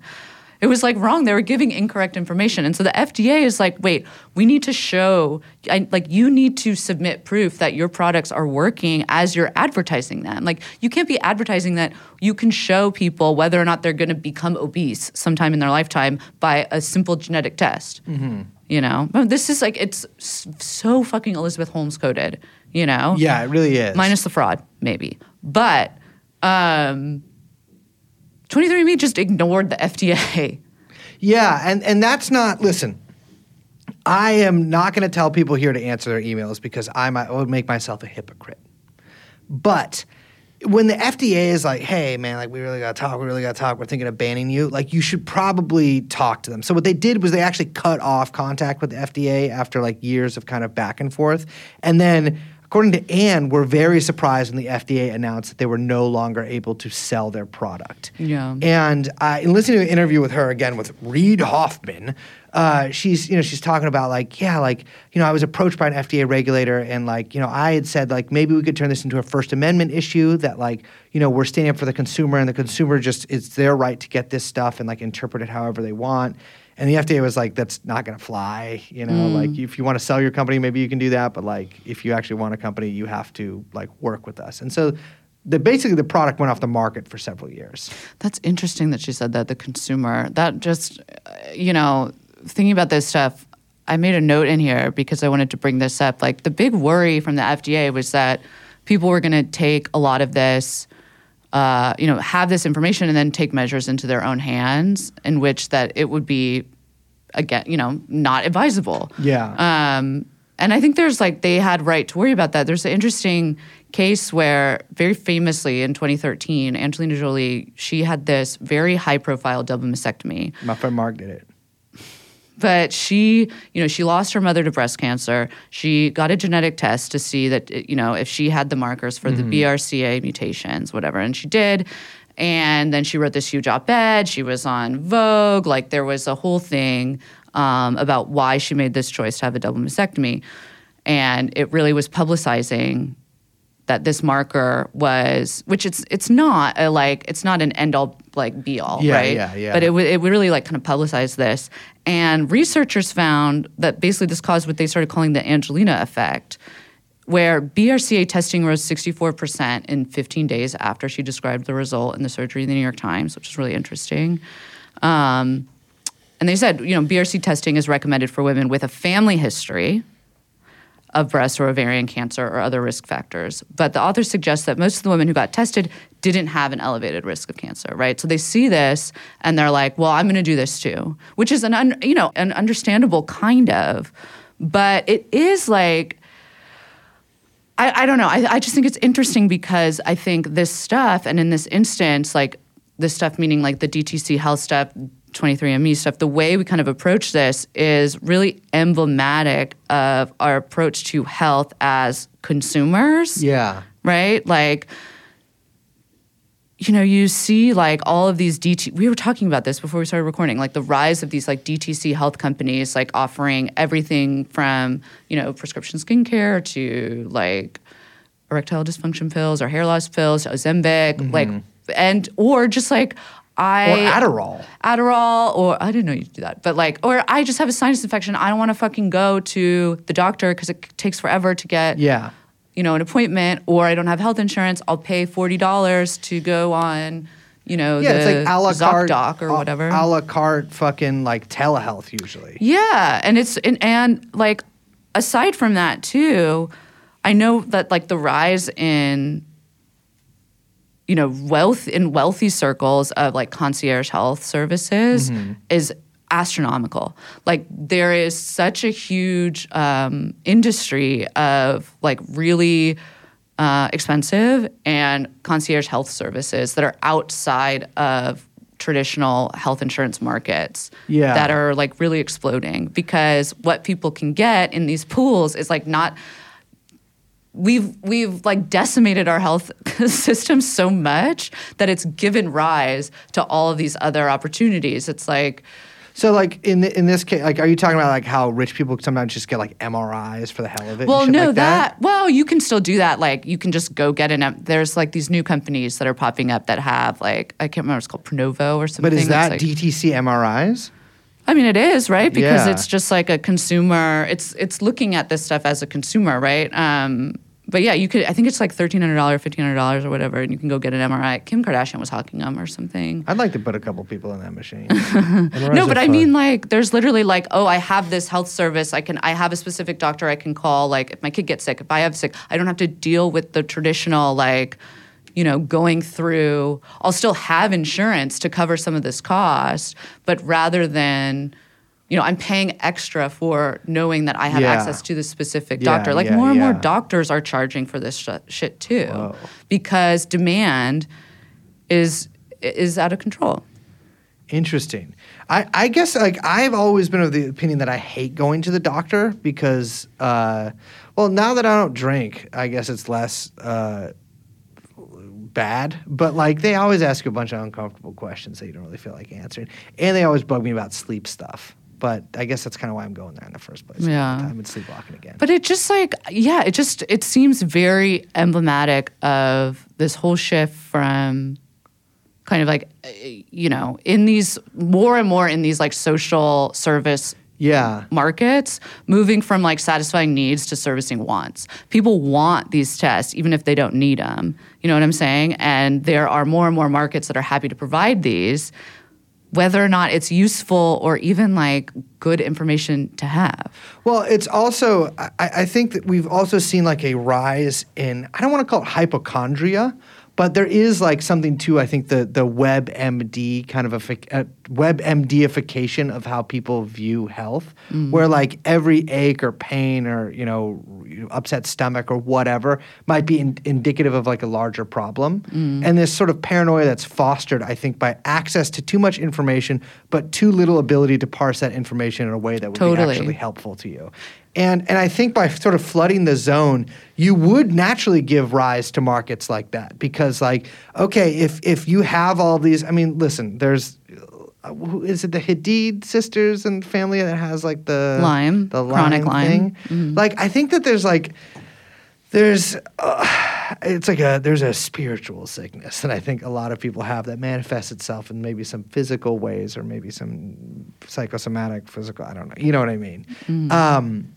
It was like wrong. They were giving incorrect information, and so the FDA is like, wait, we need to show, I, like, you need to submit proof that your products are working as you're advertising them. Like, you can't be advertising that you can show people whether or not they're going to become obese sometime in their lifetime by a simple genetic test. You know, this is like it's so fucking Elizabeth Holmes coded. You know, Yeah, it really is. minus the fraud, maybe. But um, 23andMe just ignored the FDA. Yeah, and and that's not. Listen, I am not going to tell people here to answer their emails because I might would make myself a hypocrite. But when the FDA is like, "Hey, man, like we really got to talk. We really got to talk. We're thinking of banning you." Like, you should probably talk to them. So what they did was they actually cut off contact with the FDA after like years of kind of back and forth, and then. According to Anne, we're very surprised when the FDA announced that they were no longer able to sell their product. Yeah. And uh, in listening to an interview with her again with Reid Hoffman, uh, she's you know she's talking about like yeah like you know I was approached by an FDA regulator and like you know I had said like maybe we could turn this into a First Amendment issue that like you know we're standing up for the consumer and the consumer just it's their right to get this stuff and like interpret it however they want. And the FDA was like, "That's not going to fly." You know, mm. like if you want to sell your company, maybe you can do that, but like if you actually want a company, you have to like work with us. And so, the basically the product went off the market for several years. That's interesting that she said that the consumer. That just, you know, thinking about this stuff, I made a note in here because I wanted to bring this up. Like the big worry from the FDA was that people were going to take a lot of this. Uh, you know, have this information and then take measures into their own hands, in which that it would be, again, you know, not advisable. Yeah. Um, and I think there's like they had right to worry about that. There's an interesting case where very famously in 2013, Angelina Jolie she had this very high profile double mastectomy, My friend Mark did it. But she you know she lost her mother to breast cancer. She got a genetic test to see that you know if she had the markers for the BRCA mutations, whatever, and she did. And then she wrote this huge op-ed. She was on Vogue. Like there was a whole thing um, about why she made this choice to have a double mastectomy, and it really was publicizing that this marker was, which it's it's not a like it's not an end all like be all, Yeah, right? yeah, yeah. But it would it really like kind of publicized this, and researchers found that basically this caused what they started calling the Angelina effect, where BRCA testing rose 64% in 15 days after she described the result in the surgery in the New York Times, which is really interesting. Um, and they said, you know, BRCA testing is recommended for women with a family history of breast or ovarian cancer or other risk factors. But the authors suggest that most of the women who got tested didn't have an elevated risk of cancer, right? So they see this and they're like, "Well, I'm going to do this too," which is an un, you know an understandable kind of, but it is like. I, I don't know. I, I just think it's interesting because I think this stuff, and in this instance, like this stuff, meaning like the DTC health stuff, 23andMe stuff, the way we kind of approach this is really emblematic of our approach to health as consumers Yeah. right? Like, you know, you see like all of these DT. We were talking about this before we started recording, like the rise of these like DTC health companies, like offering everything from you know prescription skincare to like erectile dysfunction pills or hair loss pills, Ozempic, like, mm-hmm. and or just like I Or Adderall. Adderall, or I didn't know you do that, but like, or I just have a sinus infection. I don't want to fucking go to the doctor because it takes forever to get Yeah. you know, an appointment or I don't have health insurance, I'll pay $40 to go on you know, Yeah, the it's like a la carte ZocDoc or a- whatever. A la carte fucking like telehealth usually. Yeah, and it's and, and like aside from that too, I know that like the rise in you know wealth in wealthy circles of like concierge health services is astronomical. Like there is such a huge um, industry of like really uh, expensive and concierge health services that are outside of traditional health insurance markets Yeah. that are like really exploding because what people can get in these pools is like not we've we've like decimated our health [laughs] system so much that it's given rise to all of these other opportunities it's like So like in the, in this case, like, are you talking about like how rich people sometimes just get like MRIs for the hell of it? well no like that, well you can still do that like you can just go get an M- there's like these new companies that are popping up that have like i can't remember it's called Prenuvo or something But is that like- DTC MRIs? I mean, it is right because Yeah. it's just like a consumer. It's it's looking at this stuff as a consumer, right? Um, but yeah, you could. I think it's like thirteen hundred dollars, fifteen hundred dollars, or whatever, and you can go get an MRI. Kim Kardashian was hawking them or something. I'd like to put a couple people in that machine. [laughs] No, but I mean, like, there's literally like, oh, I have this health service. I can, I have a specific doctor I can call. Like, if my kid gets sick, if I have sick, I don't have to deal with the traditional like, you know, going through. I'll still have insurance to cover some of this cost, but rather than. You know, I'm paying extra for knowing that I have Yeah. access to this specific Yeah, doctor. Like yeah, more and more doctors are charging for this sh- shit too, Whoa. because demand is is out of control. Interesting. I, I guess like I've always been of the opinion that I hate going to the doctor because, uh, well, now that I don't drink, I guess it's less uh, bad. But like they always ask you a bunch of uncomfortable questions that you don't really feel like answering, and they always bug me about sleep stuff. But I guess that's kind of why I'm going there in the first place. Yeah. I'm sleepwalking again. But it just like yeah, it just it seems very emblematic of this whole shift from kind of like uh, you know in these more and more in these like social service yeah. markets moving from like satisfying needs to servicing wants people want these tests even if they don't need them you know what i'm saying and there are more and more markets that are happy to provide these whether or not it's useful or even like good information to have. Well, it's also, I, I think that we've also seen like a rise in, I don't want to call it hypochondria, but there is like something to, I think, the, the WebMD kind of a, uh, WebMDification of how people view health, where like every ache or pain or, you know, upset stomach or whatever might be in, indicative of like a larger problem. And this sort of paranoia that's fostered, I think, by access to too much information, but too little ability to parse that information in a way that would Totally. be actually helpful to you. And and I think by sort of flooding the zone, you would naturally give rise to markets like that because like okay, if if you have all these, I mean, listen, there's uh, who is it the Hadid sisters and family that has like the Lyme, the chronic Lyme. thing? Like I think that there's like there's uh, it's like a there's a spiritual sickness that I think a lot of people have that manifests itself in maybe some physical ways or maybe some psychosomatic physical I don't know you know what I mean um,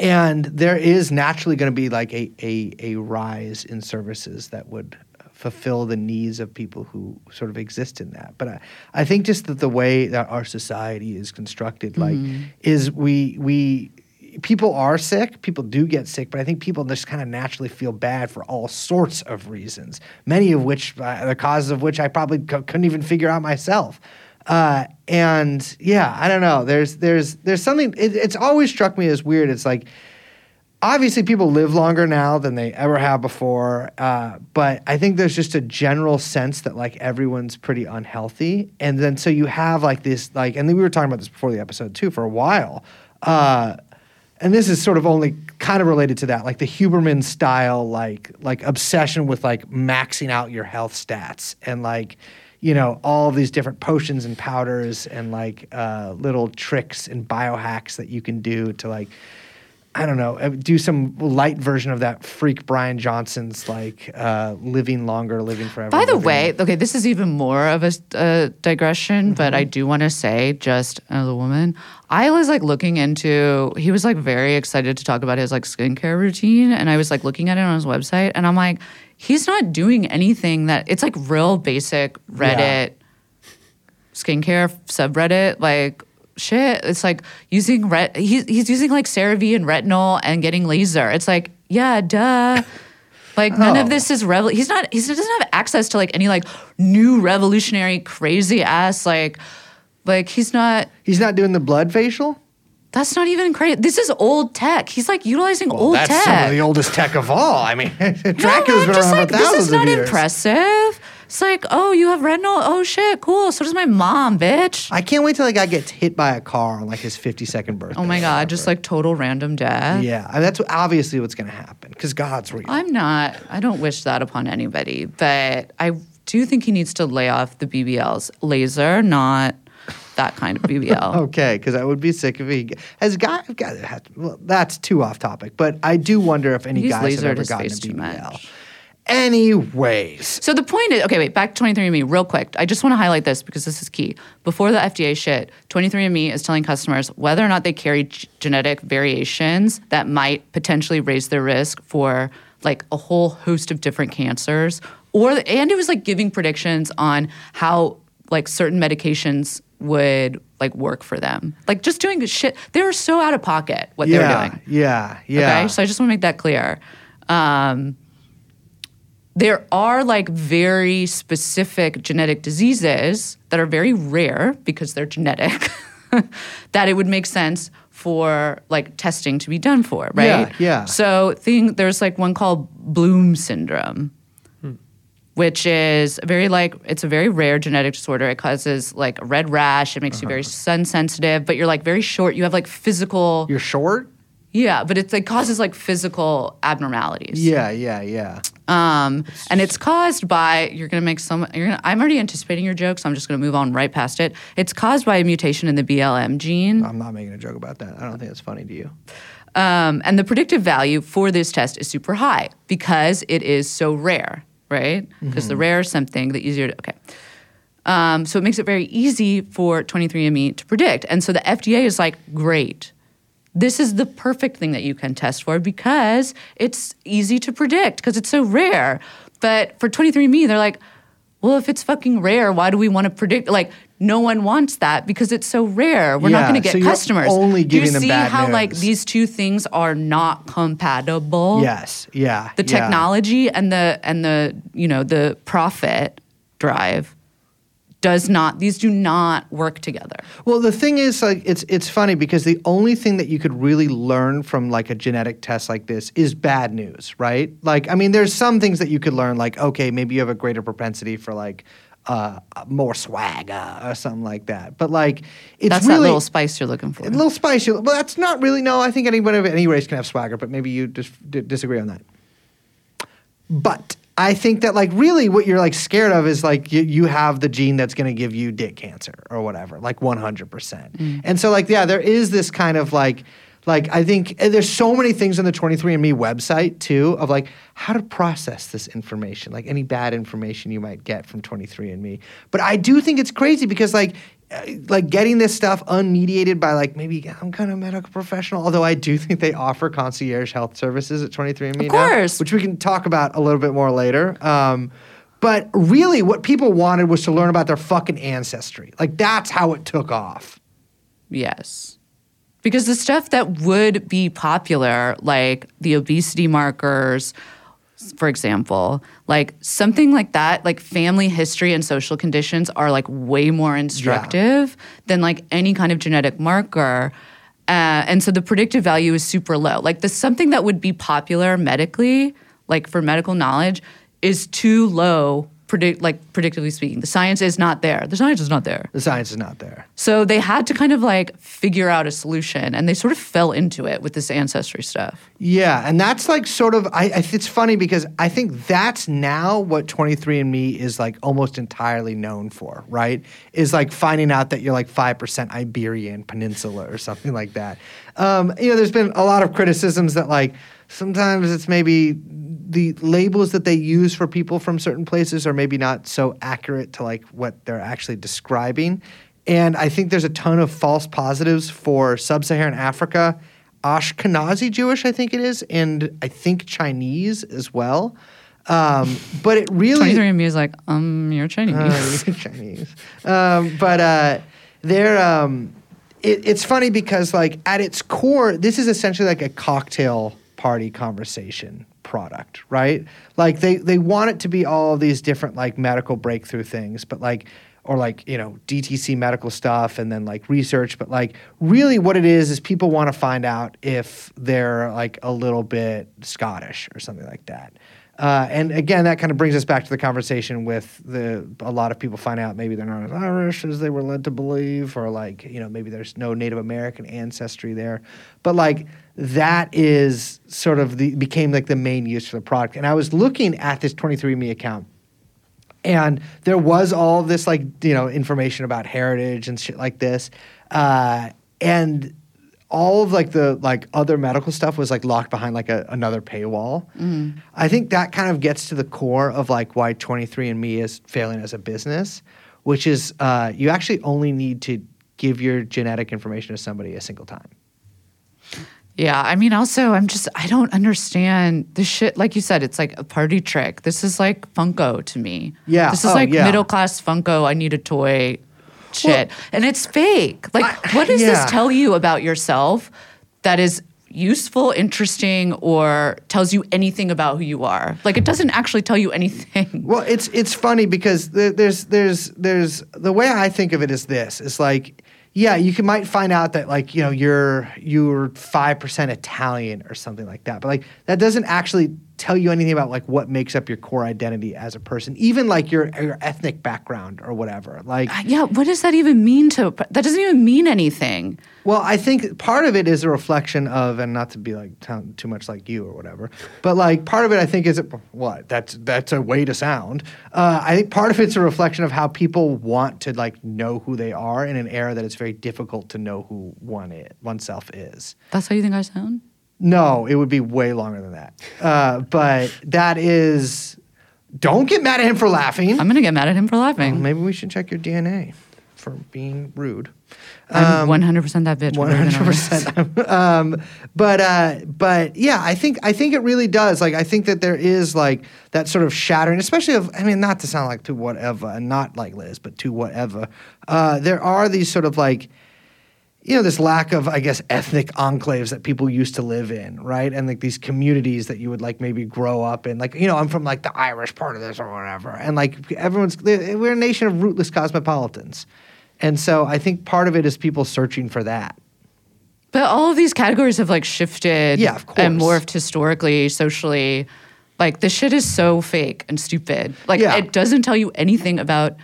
and there is naturally going to be like a, a a rise in services that would fulfill the needs of people who sort of exist in that but I, I think just that the way that our society is constructed like is we we people are sick. People do get sick, but I think people just kind of naturally feel bad for all sorts of reasons. Many of which, uh, the causes of which I probably c- couldn't even figure out myself. Uh, and yeah, I don't know. There's there's there's something. It, it's always struck me as weird. It's like obviously people live longer now than they ever have before uh, but i think there's just a general sense that like everyone's pretty unhealthy and then so you have like this like and we were talking about this before the episode too for a while uh, and this is sort of only kind of related to that like the huberman style like like obsession with like maxing out your health stats and like you know all these different potions and powders and like uh, little tricks and biohacks that you can do to like I don't know, uh, do some light version of that freak Brian Johnson's like uh, living longer, living forever. By the living- way, okay, this is even more of a uh, digression, but Mm-hmm. I do want to say, just as a woman, I was like looking into. He was like very excited to talk about his like skincare routine, and I was like looking at it on his website, and I'm like, he's not doing anything that it's like real basic Reddit skincare subreddit like shit. It's like using ret he's he's using like CeraVe and retinol and getting laser. It's like, yeah, duh. Like none Oh. of this is revel he's not he doesn't have access to like any like new revolutionary crazy ass like like he's not He's not doing the blood facial. That's not even crazy. This is old tech. He's like utilizing old that's tech. That's some of the oldest tech of all. I mean, [laughs] No, Dracula's I'm been around like, for this thousands is not of years. impressive. It's like, oh, you have retinol. Oh shit, cool. So does my mom, bitch. I can't wait till that guy gets hit by a car on like his 52nd birthday. oh my god, just like total random death. yeah, and that's obviously what's going to happen because God's real. I'm not. I don't wish that upon anybody, but I do think he needs to lay off the BBLs. Laser, not that kind of BBL. [laughs] Okay, because I would be sick if he has got. got has, well, that's too off topic, but I do wonder if any He's guys have ever gotten a BBL. Anyways, So the point is, okay, wait, back to 23andMe real quick. I just want to highlight this because this is key. Before the FDA shit, 23andMe is telling customers whether or not they carry g- genetic variations that might potentially raise their risk for like a whole host of different cancers. Or and it was like giving predictions on how like certain medications would like work for them. Like just doing shit. They were so out of pocket what they were doing. yeah, yeah. Okay, so I just want to make that clear. Um, there are like very specific genetic diseases that are very rare because they're genetic [laughs] that it would make sense for like testing to be done for, right? Yeah, yeah. So thing there's like one called Bloom syndrome which is very like it's a very rare genetic disorder. It causes like a red rash. It makes you very Uh-huh. sun sensitive, but you're like very short. You have like physical You're short. yeah, but it's, it causes like physical abnormalities. Yeah, yeah, yeah. Um, and it's caused by you're gonna make some. You're gonna. I'm already anticipating your joke, so I'm just gonna move on right past it. It's caused by a mutation in the BLM gene, I'm not making a joke about that. I don't think it's funny to you. um, and the predictive value for this test is super high because it is so rare, right? Because the rare is something the easier to. Okay. Um, so it makes it very easy for 23andMe to predict. And so the FDA is like, great. This is the perfect thing that you can test for because it's easy to predict because it's so rare. But for 23andMe, they're like, well, if it's fucking rare, why do we want to predict? Like, no one wants that because it's so rare. We're Yeah, not going to get so you're customers. only do you giving see how like these two things are not compatible? Yes, yeah. the yeah. technology and the and the you know the profit drive does not these do not work together Well, the thing is, like, it's it's funny because the only thing that you could really learn from like a genetic test like this is bad news, right? Like, I mean, there's some things that you could learn, like, okay, maybe you have a greater propensity for like uh, more swagger or something like that. But like, it's that's really that little spice you're looking for a little spicy. Well, that's not really. No, I think anyone of any race can have swagger, but maybe you dis- d- disagree on that. But I think that like really what you're like scared of is like you, you have the gene that's going to give you dick cancer or whatever, like 100%. And so like yeah, there is this kind of like like I think there's so many things on the 23andme website too of like how to process this information, like any bad information you might get from 23andme. But I do think it's crazy because like uh, like getting this stuff unmediated by like maybe I'm kind of a medical professional, although I do think they offer concierge health services at 23andme Of now, course. which we can talk about a little bit more later. Um, but really, what people wanted was to learn about their fucking ancestry. Like that's how it took off. yes because the stuff that would be popular like the obesity markers for example like something like that like family history and social conditions are like way more instructive than like any kind of genetic marker. Uh, and so the predictive value is super low. Like the something that would be popular medically like for medical knowledge is too low predict like predictively speaking the science is not there the science is not there The science is not there. so they had to kind of like figure out a solution and they sort of fell into it with this ancestry stuff. Yeah, and that's like sort of. I, I it's funny because I think that's now what 23andMe is like almost entirely known for. Right? Is like finding out that you're like five percent Iberian Peninsula or something like that. Um, you know, there's been a lot of criticisms that like sometimes it's maybe the labels that they use for people from certain places are maybe not so accurate to like what they're actually describing. And I think there's a ton of false positives for sub-Saharan Africa Ashkenazi Jewish, I think it is, and I think Chinese as well. Um, but it really 23andMe is like, um, you're Chinese. uh, [laughs] you're Chinese. Um, but uh, they're um, it, it's funny because like at its core, this is essentially like a cocktail party conversation product, right? Like they they want it to be all these different like medical breakthrough things, but like or like you know DTC medical stuff and then like research, but like really what it is is people want to find out if they're like a little bit Scottish or something like that. Uh, and again, that kind of brings us back to the conversation with the a lot of people find out maybe they're not as Irish as they were led to believe, or like you know maybe there's no Native American ancestry there, but like that is sort of the became like the main use for the product. And I was looking at this 23andMe account, and there was all this like you know information about heritage and shit like this, uh, and all of like the like other medical stuff was like locked behind like a, another paywall. I think that kind of gets to the core of like why 23andMe is failing as a business, which is uh, you actually only need to give your genetic information to somebody a single time. Yeah, I mean, also, I'm just, I don't understand this shit. Like you said, it's like a party trick. This is like Funko to me. Yeah, This is oh, like yeah. middle class Funko, I need a toy shit. and it's fake. Like, I- what does yeah. this tell you about yourself that is useful, interesting, or tells you anything about who you are? Like, it doesn't actually tell you anything. [laughs] Well, it's it's funny because there's there's there's the way I think of it is this: it's like, yeah, you can might find out that like you know you're you're five percent Italian or something like that, but like that doesn't actually tell you anything about like what makes up your core identity as a person, even like your your ethnic background or whatever. Like, Yeah, what does that even mean to? That doesn't even mean anything. Well, I think part of it is a reflection of, and not to be like too much like you or whatever, but like part of it, I think, is what that's that's a way to sound. Uh, I think part of it's a reflection of how people want to like know who they are in an era that it's very difficult to know who one is, oneself is. That's how you think I sound? No, it would be way longer than that. Uh, but that is. Don't get mad at him for laughing. I'm gonna get mad at him for laughing. Maybe we should check your DNA for being rude. I'm 100% that bitch. One We're gonna- hundred percent. Um, but uh, but yeah, I think I think it really does. Like I think that there is like that sort of shattering, especially of. I mean, not to sound like to whatever, and not like Liz, but to whatever. Uh, there are these sort of like. You know, this lack of, I guess, ethnic enclaves that people used to live in, right? And like these communities that you would like maybe grow up in. Like, you know, I'm from like the Irish part of this or whatever. And like everyone's, we're a nation of rootless cosmopolitans. And so I think part of it is people searching for that. But all of these categories have like shifted Yeah, of and morphed historically, socially. Like this shit is so fake and stupid. Like Yeah. it doesn't tell you anything about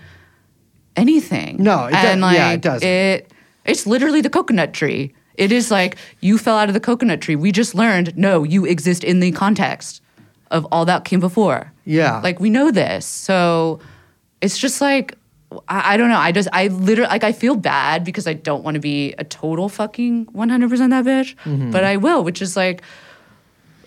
anything. No, it and do- like yeah, it doesn't. It, it's literally the coconut tree. It is like you fell out of the coconut tree. We just learned no, you exist in the context of all that came before. Yeah. Like we know this. So it's just like I, I don't know. I just I literally like I feel bad because I don't want to be a total fucking 100% that bitch, Mm-hmm. but I will, which is like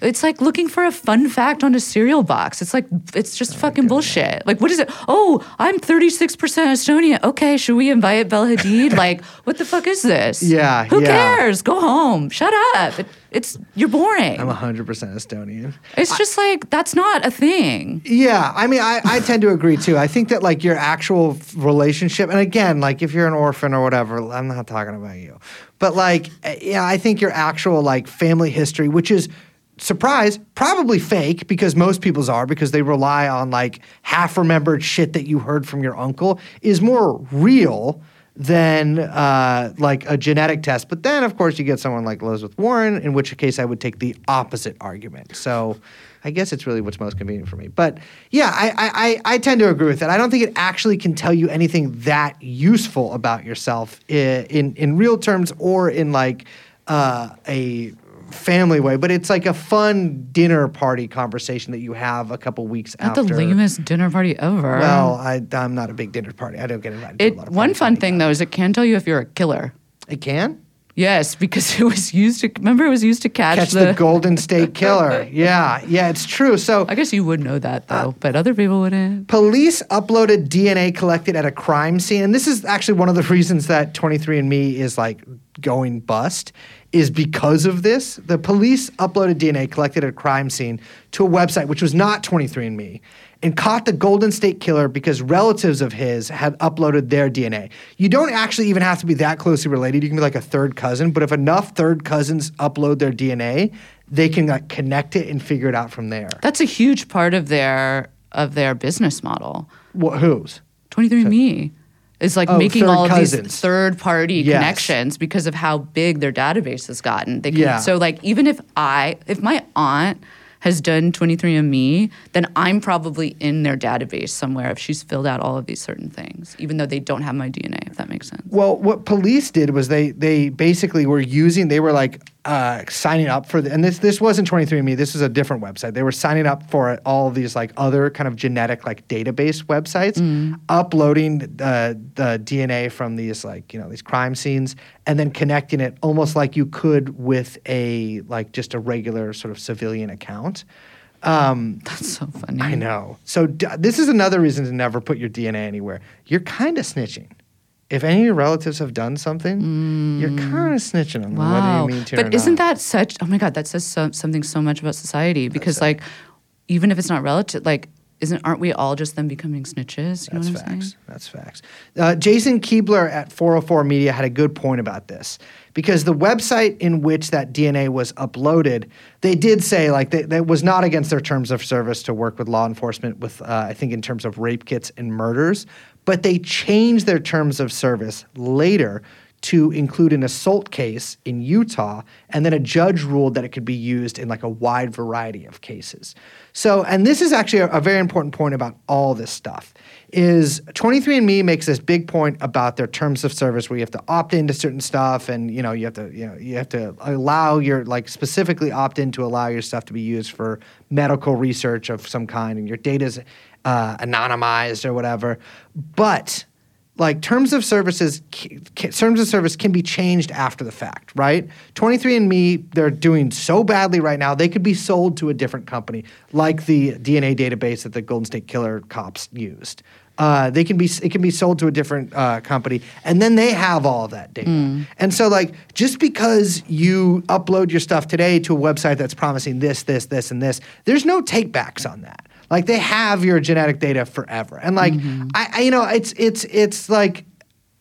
it's like looking for a fun fact on a cereal box. It's like it's just fucking bullshit. Like what is it? Oh, I'm 36% Estonian. Okay, should we invite Bella Hadid? [laughs] like what the fuck is this? Yeah, Who yeah. cares? Go home. Shut up. It, it's you're boring. I'm 100% Estonian. it's just like that's not a thing. Yeah, I mean, I, I tend to agree too. I think that like your actual relationship, and again, like if you're an orphan or whatever, I'm not talking about you, but like, eh, yeah, I think your actual like family history, which is surprise, probably fake because most people's are because they rely on like half remembered shit that you heard from your uncle, is more real than uh, like a genetic test. But then, of course, you get someone like Elizabeth Warren, in which case I would take the opposite argument. So I guess it's really what's most convenient for me. But yeah, I, I, I tend to agree with that. I don't think it actually can tell you anything that useful about yourself in in, in real terms or in like uh, a family way. But it's like a fun dinner party conversation that you have a couple weeks Not after. the lamest dinner party ever. Well, I, I'm not a big dinner party. I don't get invited. to a It lot of one fun thing though is it can tell you if you're a killer. It can Yes, because [laughs] it was used to remember it was used to catch, catch the, Golden State [laughs] Killer. Yeah, yeah, it's true. So I guess you would know that Uh, though, but other people wouldn't. Police uploaded DNA collected at a crime scene, and this is actually one of the [laughs] reasons that 23andMe is like going bust. Is because of this. The police uploaded DNA collected at a crime scene to a website which was not 23andMe and caught the Golden State Killer because relatives of his had uploaded their DNA. You don't actually even have to be that closely related. You can be like a third cousin, but if enough third cousins upload their DNA, they can like connect it and figure it out from there. That's a huge part of their of their business model. What, whose? 23andMe is like Oh, making all of these third party Yes. connections because of how big their database has gotten. They can, Yeah. So like even if I if my aunt has done 23andMe, then I'm probably in their database somewhere if she's filled out all of these certain things, even though they don't have my DNA, if that makes sense. Well, what police did was they they basically were using they were like uh, signing up for the, and this this wasn't 23andme this is a different website. They were signing up for all of these like other kind of genetic like database websites uploading uh, the DNA from these like you know these crime scenes and then connecting it almost like you could with a like just a regular sort of civilian account um, [laughs] That's so funny. I know. So d- this is another reason to never put your DNA anywhere. You're kind of snitching. If any of your relatives have done something, you're kind of snitching on them, whether Wow. you mean to or but isn't not. that such? Oh my God, that says so, something so much about society because, like, even if it's not relative, like, isn't aren't we all just them becoming snitches? You That's know what I'm facts. saying? That's facts. Uh, Jason Koebler at 404 Media had a good point about this because the website in which that DNA was uploaded, they did say like that that was not against their terms of service to work with law enforcement with uh, I think in terms of rape kits and murders, but they changed their terms of service later to include an assault case in Utah, and then a judge ruled that it could be used in like a wide variety of cases. So, and this is actually a, a very important point about all this stuff. Is 23andMe makes this big point about their terms of service where you have to opt into certain stuff, and you know you have to you know you have to allow your like specifically opt in to allow your stuff to be used for medical research of some kind, and your data's uh, anonymized or whatever. But like terms of services terms of service can be changed after the fact right? 23andme they're doing so badly right now they could be sold to a different company like the dna database that the golden state killer cops used. Uh, they can be it can be sold to a different uh, company and then they have all of that data. And so like just because you upload your stuff today to a website that's promising this this this and this there's no takebacks on that like they have your genetic data forever, and like I, I, you know, it's it's it's like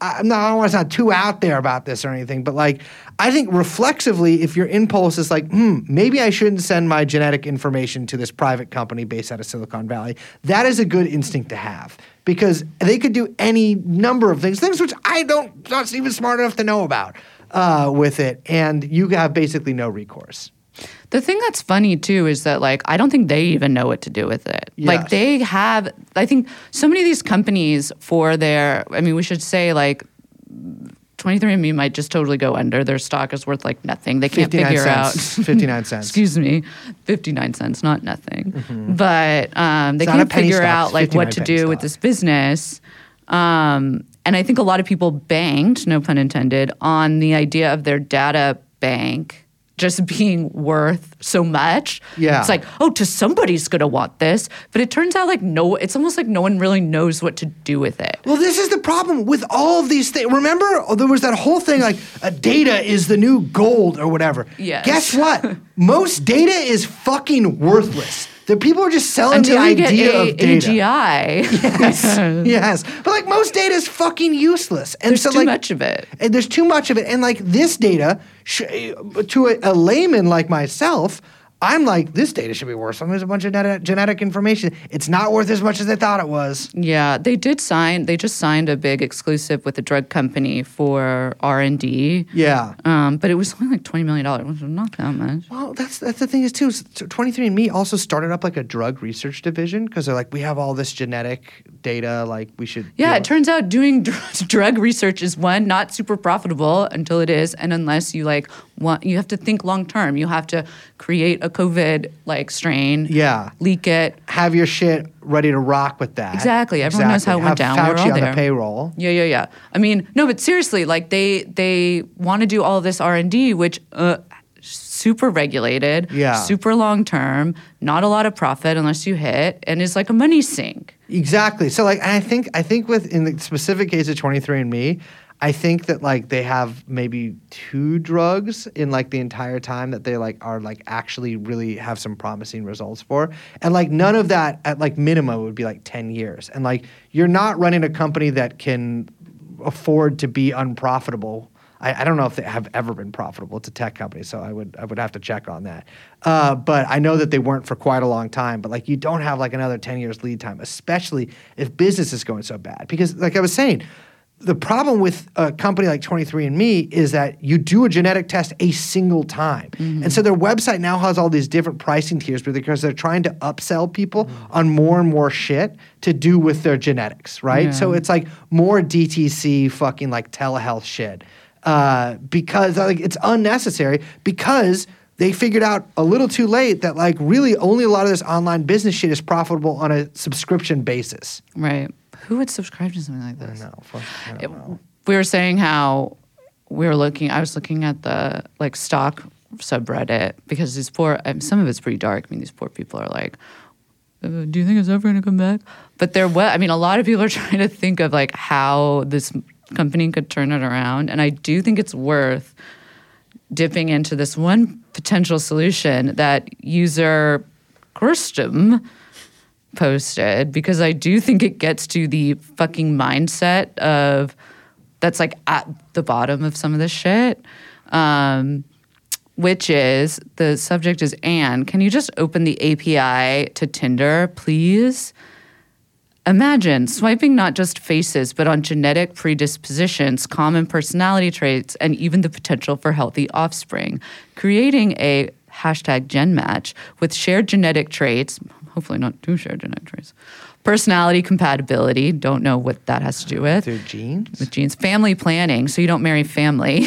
I'm not, I don't want to sound too out there about this or anything, but like I think reflexively, if your impulse is like, hmm, maybe I shouldn't send my genetic information to this private company based out of Silicon Valley, that is a good instinct to have because they could do any number of things, things which I don't not even smart enough to know about uh, with it, and you have basically no recourse. The thing that's funny too is that like I don't think they even know what to do with it. Yes. Like they have I think so many of these companies for their I mean we should say like 23andme might just totally go under. Their stock is worth like nothing. They can't figure cents. out 59 cents. Excuse me, 59 cents, not nothing. But um, they Mm-hmm. It's can't figure stock, out like what to do with this business. Um, and I think a lot of people banked, no pun intended, on the idea of their data bank just being worth so much. Yeah. It's like, oh, to somebody's gonna want this. But it turns out like no, it's almost like no one really knows what to do with it. Well, this is the problem with all of these things. Remember, oh, there was that whole thing like uh, data is the new gold or whatever. Yes. Guess what? [laughs] Most data is fucking worthless. The people are just selling Until the idea a, of data. AGI. [laughs] Yes, yes. But like most data is fucking useless. And There's so too like, much of it. and there's too much of it. And like this data, sh- to a, a layman like myself, I'm like, this data should be worth something. There's a bunch of genetic, genetic information. It's not worth as much as they thought it was. Yeah, they did sign. They just signed a big exclusive with a drug company for R and D. Yeah. Um, but it was only like twenty million dollars, not that much. Well, that's that's the thing is too. is 23andMe also started up like a drug research division because they're like, we have all this genetic data, like we should. Yeah, you know- it turns out doing dr- [laughs] drug research is one not super profitable until it is, and unless you like want, you have to think long term. You have to create a COVID like strain. Yeah. leak it. have your shit ready to rock with that. Exactly. Everyone knows how it went Have down. We were Fauci all on there. the payroll. Yeah, yeah, yeah. I mean, no, but seriously, like they they want to do all this R and D, which uh, super regulated, Yeah. super long term, not a lot of profit unless you hit, and is like a money sink. Exactly. So like, I think I think with in the specific case of 23andMe, I think that like they have maybe two drugs in like the entire time that they like are like actually really have some promising results for. And like none of that at like minimum would be like 10 years. And like you're not running a company that can afford to be unprofitable. I, I don't know if they have ever been profitable. It's a tech company, so I would I would have to check on that. Uh, but I know that they weren't for quite a long time. But like you don't have like another 10 years lead time, especially if business is going so bad. Because like I was saying, the problem with a company like 23andMe is that you do a genetic test a single time. And so their website now has all these different pricing tiers because they're trying to upsell people on more and more shit to do with their genetics, right? So it's like more DTC fucking like telehealth shit. Uh, because like it's unnecessary because they figured out a little too late that like really only a lot of this online business shit is profitable on a subscription basis. Right. Who would subscribe to something like this? I don't It- know. we were saying how we were looking i was looking at the like stock subreddit because these poor um, some of it's pretty dark i mean these poor people are like uh, do you think it's ever going to come back but there was i mean a lot of people are [laughs] trying to think of like how this company could turn it around and i do think it's worth dipping into this one potential solution that user Kirstum posted because I do think it gets to the fucking mindset of that's like at the bottom of some of this shit. Um, which is the subject is Anne. Can you just open the API to Tinder, please? Imagine swiping not just faces, but on genetic predispositions, common personality traits, and even the potential for healthy offspring. Creating a hashtag gen match with shared genetic traits, hopefully not too shared genetic traits, personality compatibility, don't know what that has to do with, Through genes? with genes, family planning, so you don't marry family.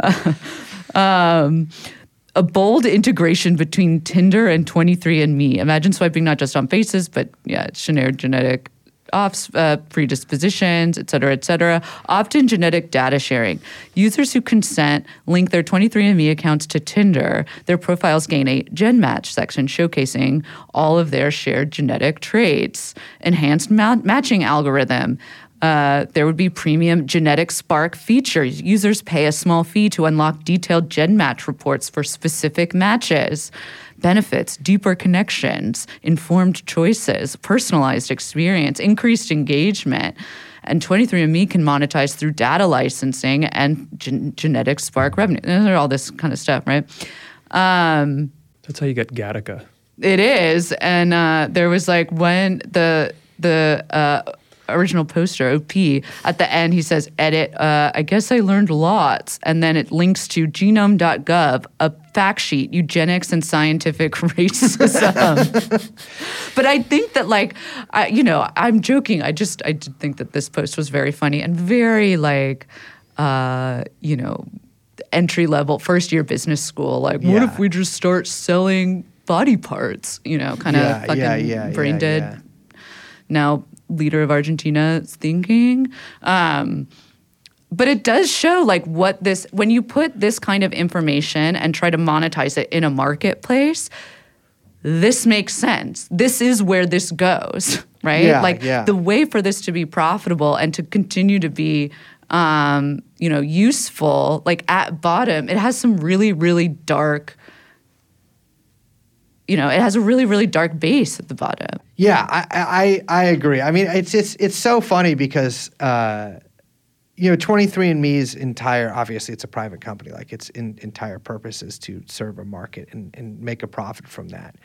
[laughs] um, a bold integration between Tinder and 23andMe. Imagine swiping not just on faces, but yeah, shared genetic off uh, predispositions, et cetera, et cetera. Opt-in genetic data sharing. Users who consent link their 23andMe accounts to Tinder. Their profiles gain a Gen Match section showcasing all of their shared genetic traits. Enhanced ma- matching algorithm. Uh, there would be premium genetic spark features. Users pay a small fee to unlock detailed gen match reports for specific matches. Benefits, deeper connections, informed choices, personalized experience, increased engagement. And 23andMe can monetize through data licensing and gen- genetic spark revenue. Those are all this kind of stuff, right? Um, That's how you get Gattaca. it is, and uh, there was like when the the uh, original poster OP at the end he says edit. Uh, I guess I learned lots, and then it links to genome.gov, a fact sheet, eugenics and scientific [laughs] racism. [laughs] but I think that like I, you know, I'm joking. I just I did think that this post was very funny and very like, uh, you know. Entry level, first year business school. Like, what if we just start selling body parts? You know, kind of Yeah, fucking yeah, yeah, brain yeah, dead. yeah. Now, leader of Argentina is thinking. Um, but it does show like what this when you put this kind of information and try to monetize it in a marketplace this makes sense this is where this goes [laughs] right Yeah, like yeah. the way for this to be profitable and to continue to be um, you know useful like at bottom it has some really really dark you know it has a really really dark base at the bottom Yeah, I, I I agree. I mean, it's it's it's so funny because uh, you know, 23andMe's entire obviously it's a private company. Like its in, entire purpose is to serve a market and, and make a profit from that.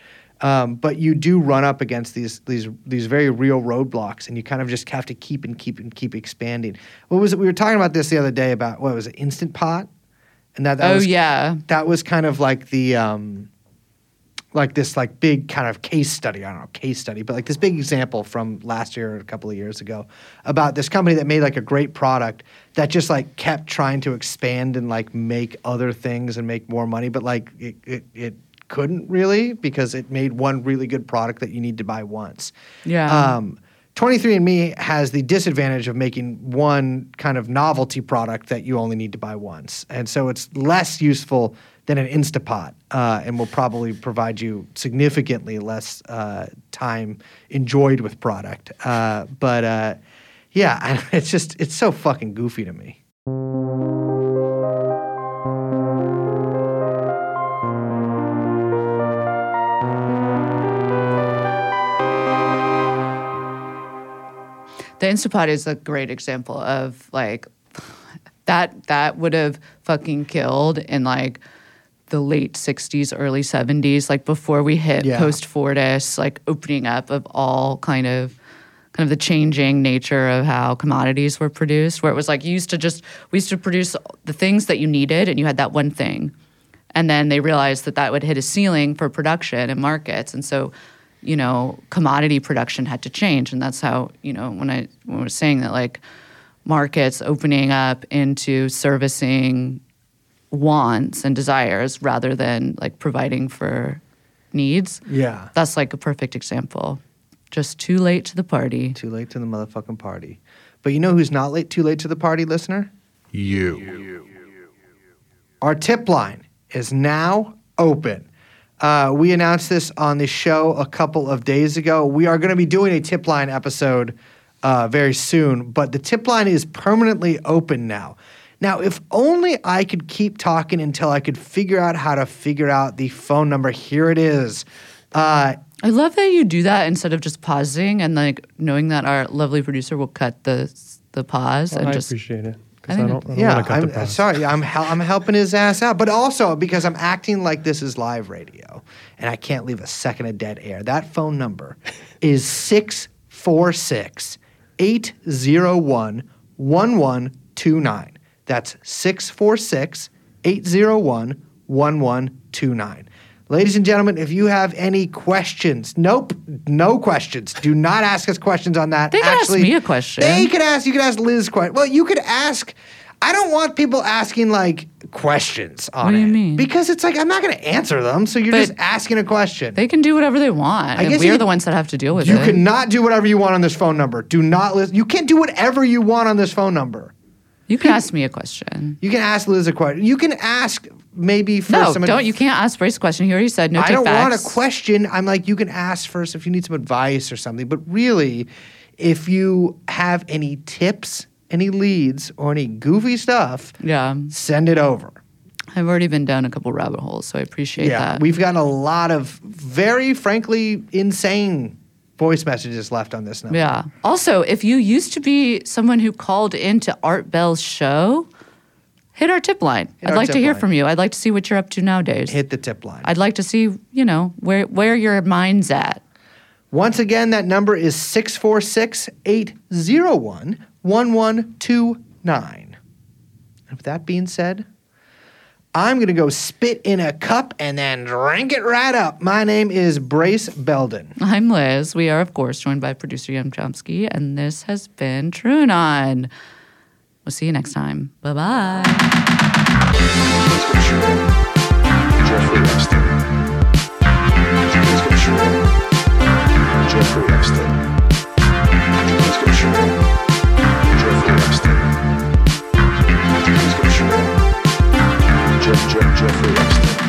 Um, but you do run up against these these these very real roadblocks, and you kind of just have to keep and keep and keep expanding. What was it? We were talking about this the other day about what was it? Instant Pot, and that, that oh was yeah that was kind of like the um, like this like big kind of case study. I don't know case study, but like this big example from last year or a couple of years ago about this company that made like a great product that just like kept trying to expand and like make other things and make more money, but like it it, it couldn't really because it made one really good product that you need to buy once. Yeah. Um, 23andMe has the disadvantage of making one kind of novelty product that you only need to buy once. And so it's less useful than an Instapot uh, and will probably provide you significantly less uh, time enjoyed with product. Uh, but uh, Yeah, [laughs] it's just it's so fucking goofy to me. The Instapot is a great example of like [sighs] that that would have fucking killed in like the late 60s early 70s like before we hit Yeah. post Fordist like opening up of all kind of kind of the changing nature of how commodities were produced where it was like you used to just we used to produce the things that you needed and you had that one thing. And then they realized that that would hit a ceiling for production and markets. And so you know commodity production had to change. And that's how you know when i when i was saying that like markets opening up into servicing wants and desires rather than like providing for needs Yeah. that's like a perfect example just too late to the party Too late to the motherfucking party. But you know who's not late too late to the party, listener? You. Our tip line is now open. Uh, we announced this on the show a couple of days ago. We are going to be doing a tip line episode uh, very soon, but the tip line is permanently open now. Now, if only I could keep talking until I could figure out how to figure out the phone number. Here it is. Uh, I love that you do that instead of just pausing and like knowing that our lovely producer will cut the the pause and I just appreciate it I because I, don't, I don't yeah, want to cut I'm the pause. sorry. I'm hel- I'm helping his ass out, but also because I'm acting like this is live radio, and I can't leave a second of dead air. That phone number is 646 801 1129. That's 646 801 1129. Ladies and gentlemen, if you have any questions, nope, no questions. Do not ask us questions on that. They can ask Actually, me a question. They could ask. You could ask Liz question. Well, you could ask. I don't want people asking like questions on What do you it mean? because it's like I'm not going to answer them. So you're But just asking a question. they can do whatever they want. I and guess we're you- the ones that have to deal with it. you it. cannot do whatever you want on this phone number. Do not listen. You can't do whatever you want on this phone number. You can ask me a question. You can ask Liz a question. You can ask maybe for No, some. don't. You can't ask Brace a question. He already said no. I don't want a question. I'm like, you can ask first if you need some advice or something. But really, if you have any tips, any leads, or any goofy stuff, Yeah, send it over. I've already been down a couple rabbit holes, so I appreciate Yeah, that. we've gotten a lot of very, frankly, insane voice messages left on this number. Yeah. Also, if you used to be someone who called into Art Bell's show, hit our tip line. Hit I'd like to hear line. from you. I'd like to see what you're up to nowadays. Hit the tip line. I'd like to see, you know, where where your mind's at. Once again, that number is 646 801 1129. And with that being said, I'm going to go spit in a cup and then drink it right up. My name is Brace Belden. I'm Liz. We are, of course, joined by producer Young Chomsky, and this has been TrueAnon. We'll see you next time. Bye bye. Let's go Sharon. Jeffrey Epstein. Let's go Sharon. Jeffrey Epstein. Let's go Sharon. Jeffrey Epstein. Jeff, Jeff, Jeffrey Epstein.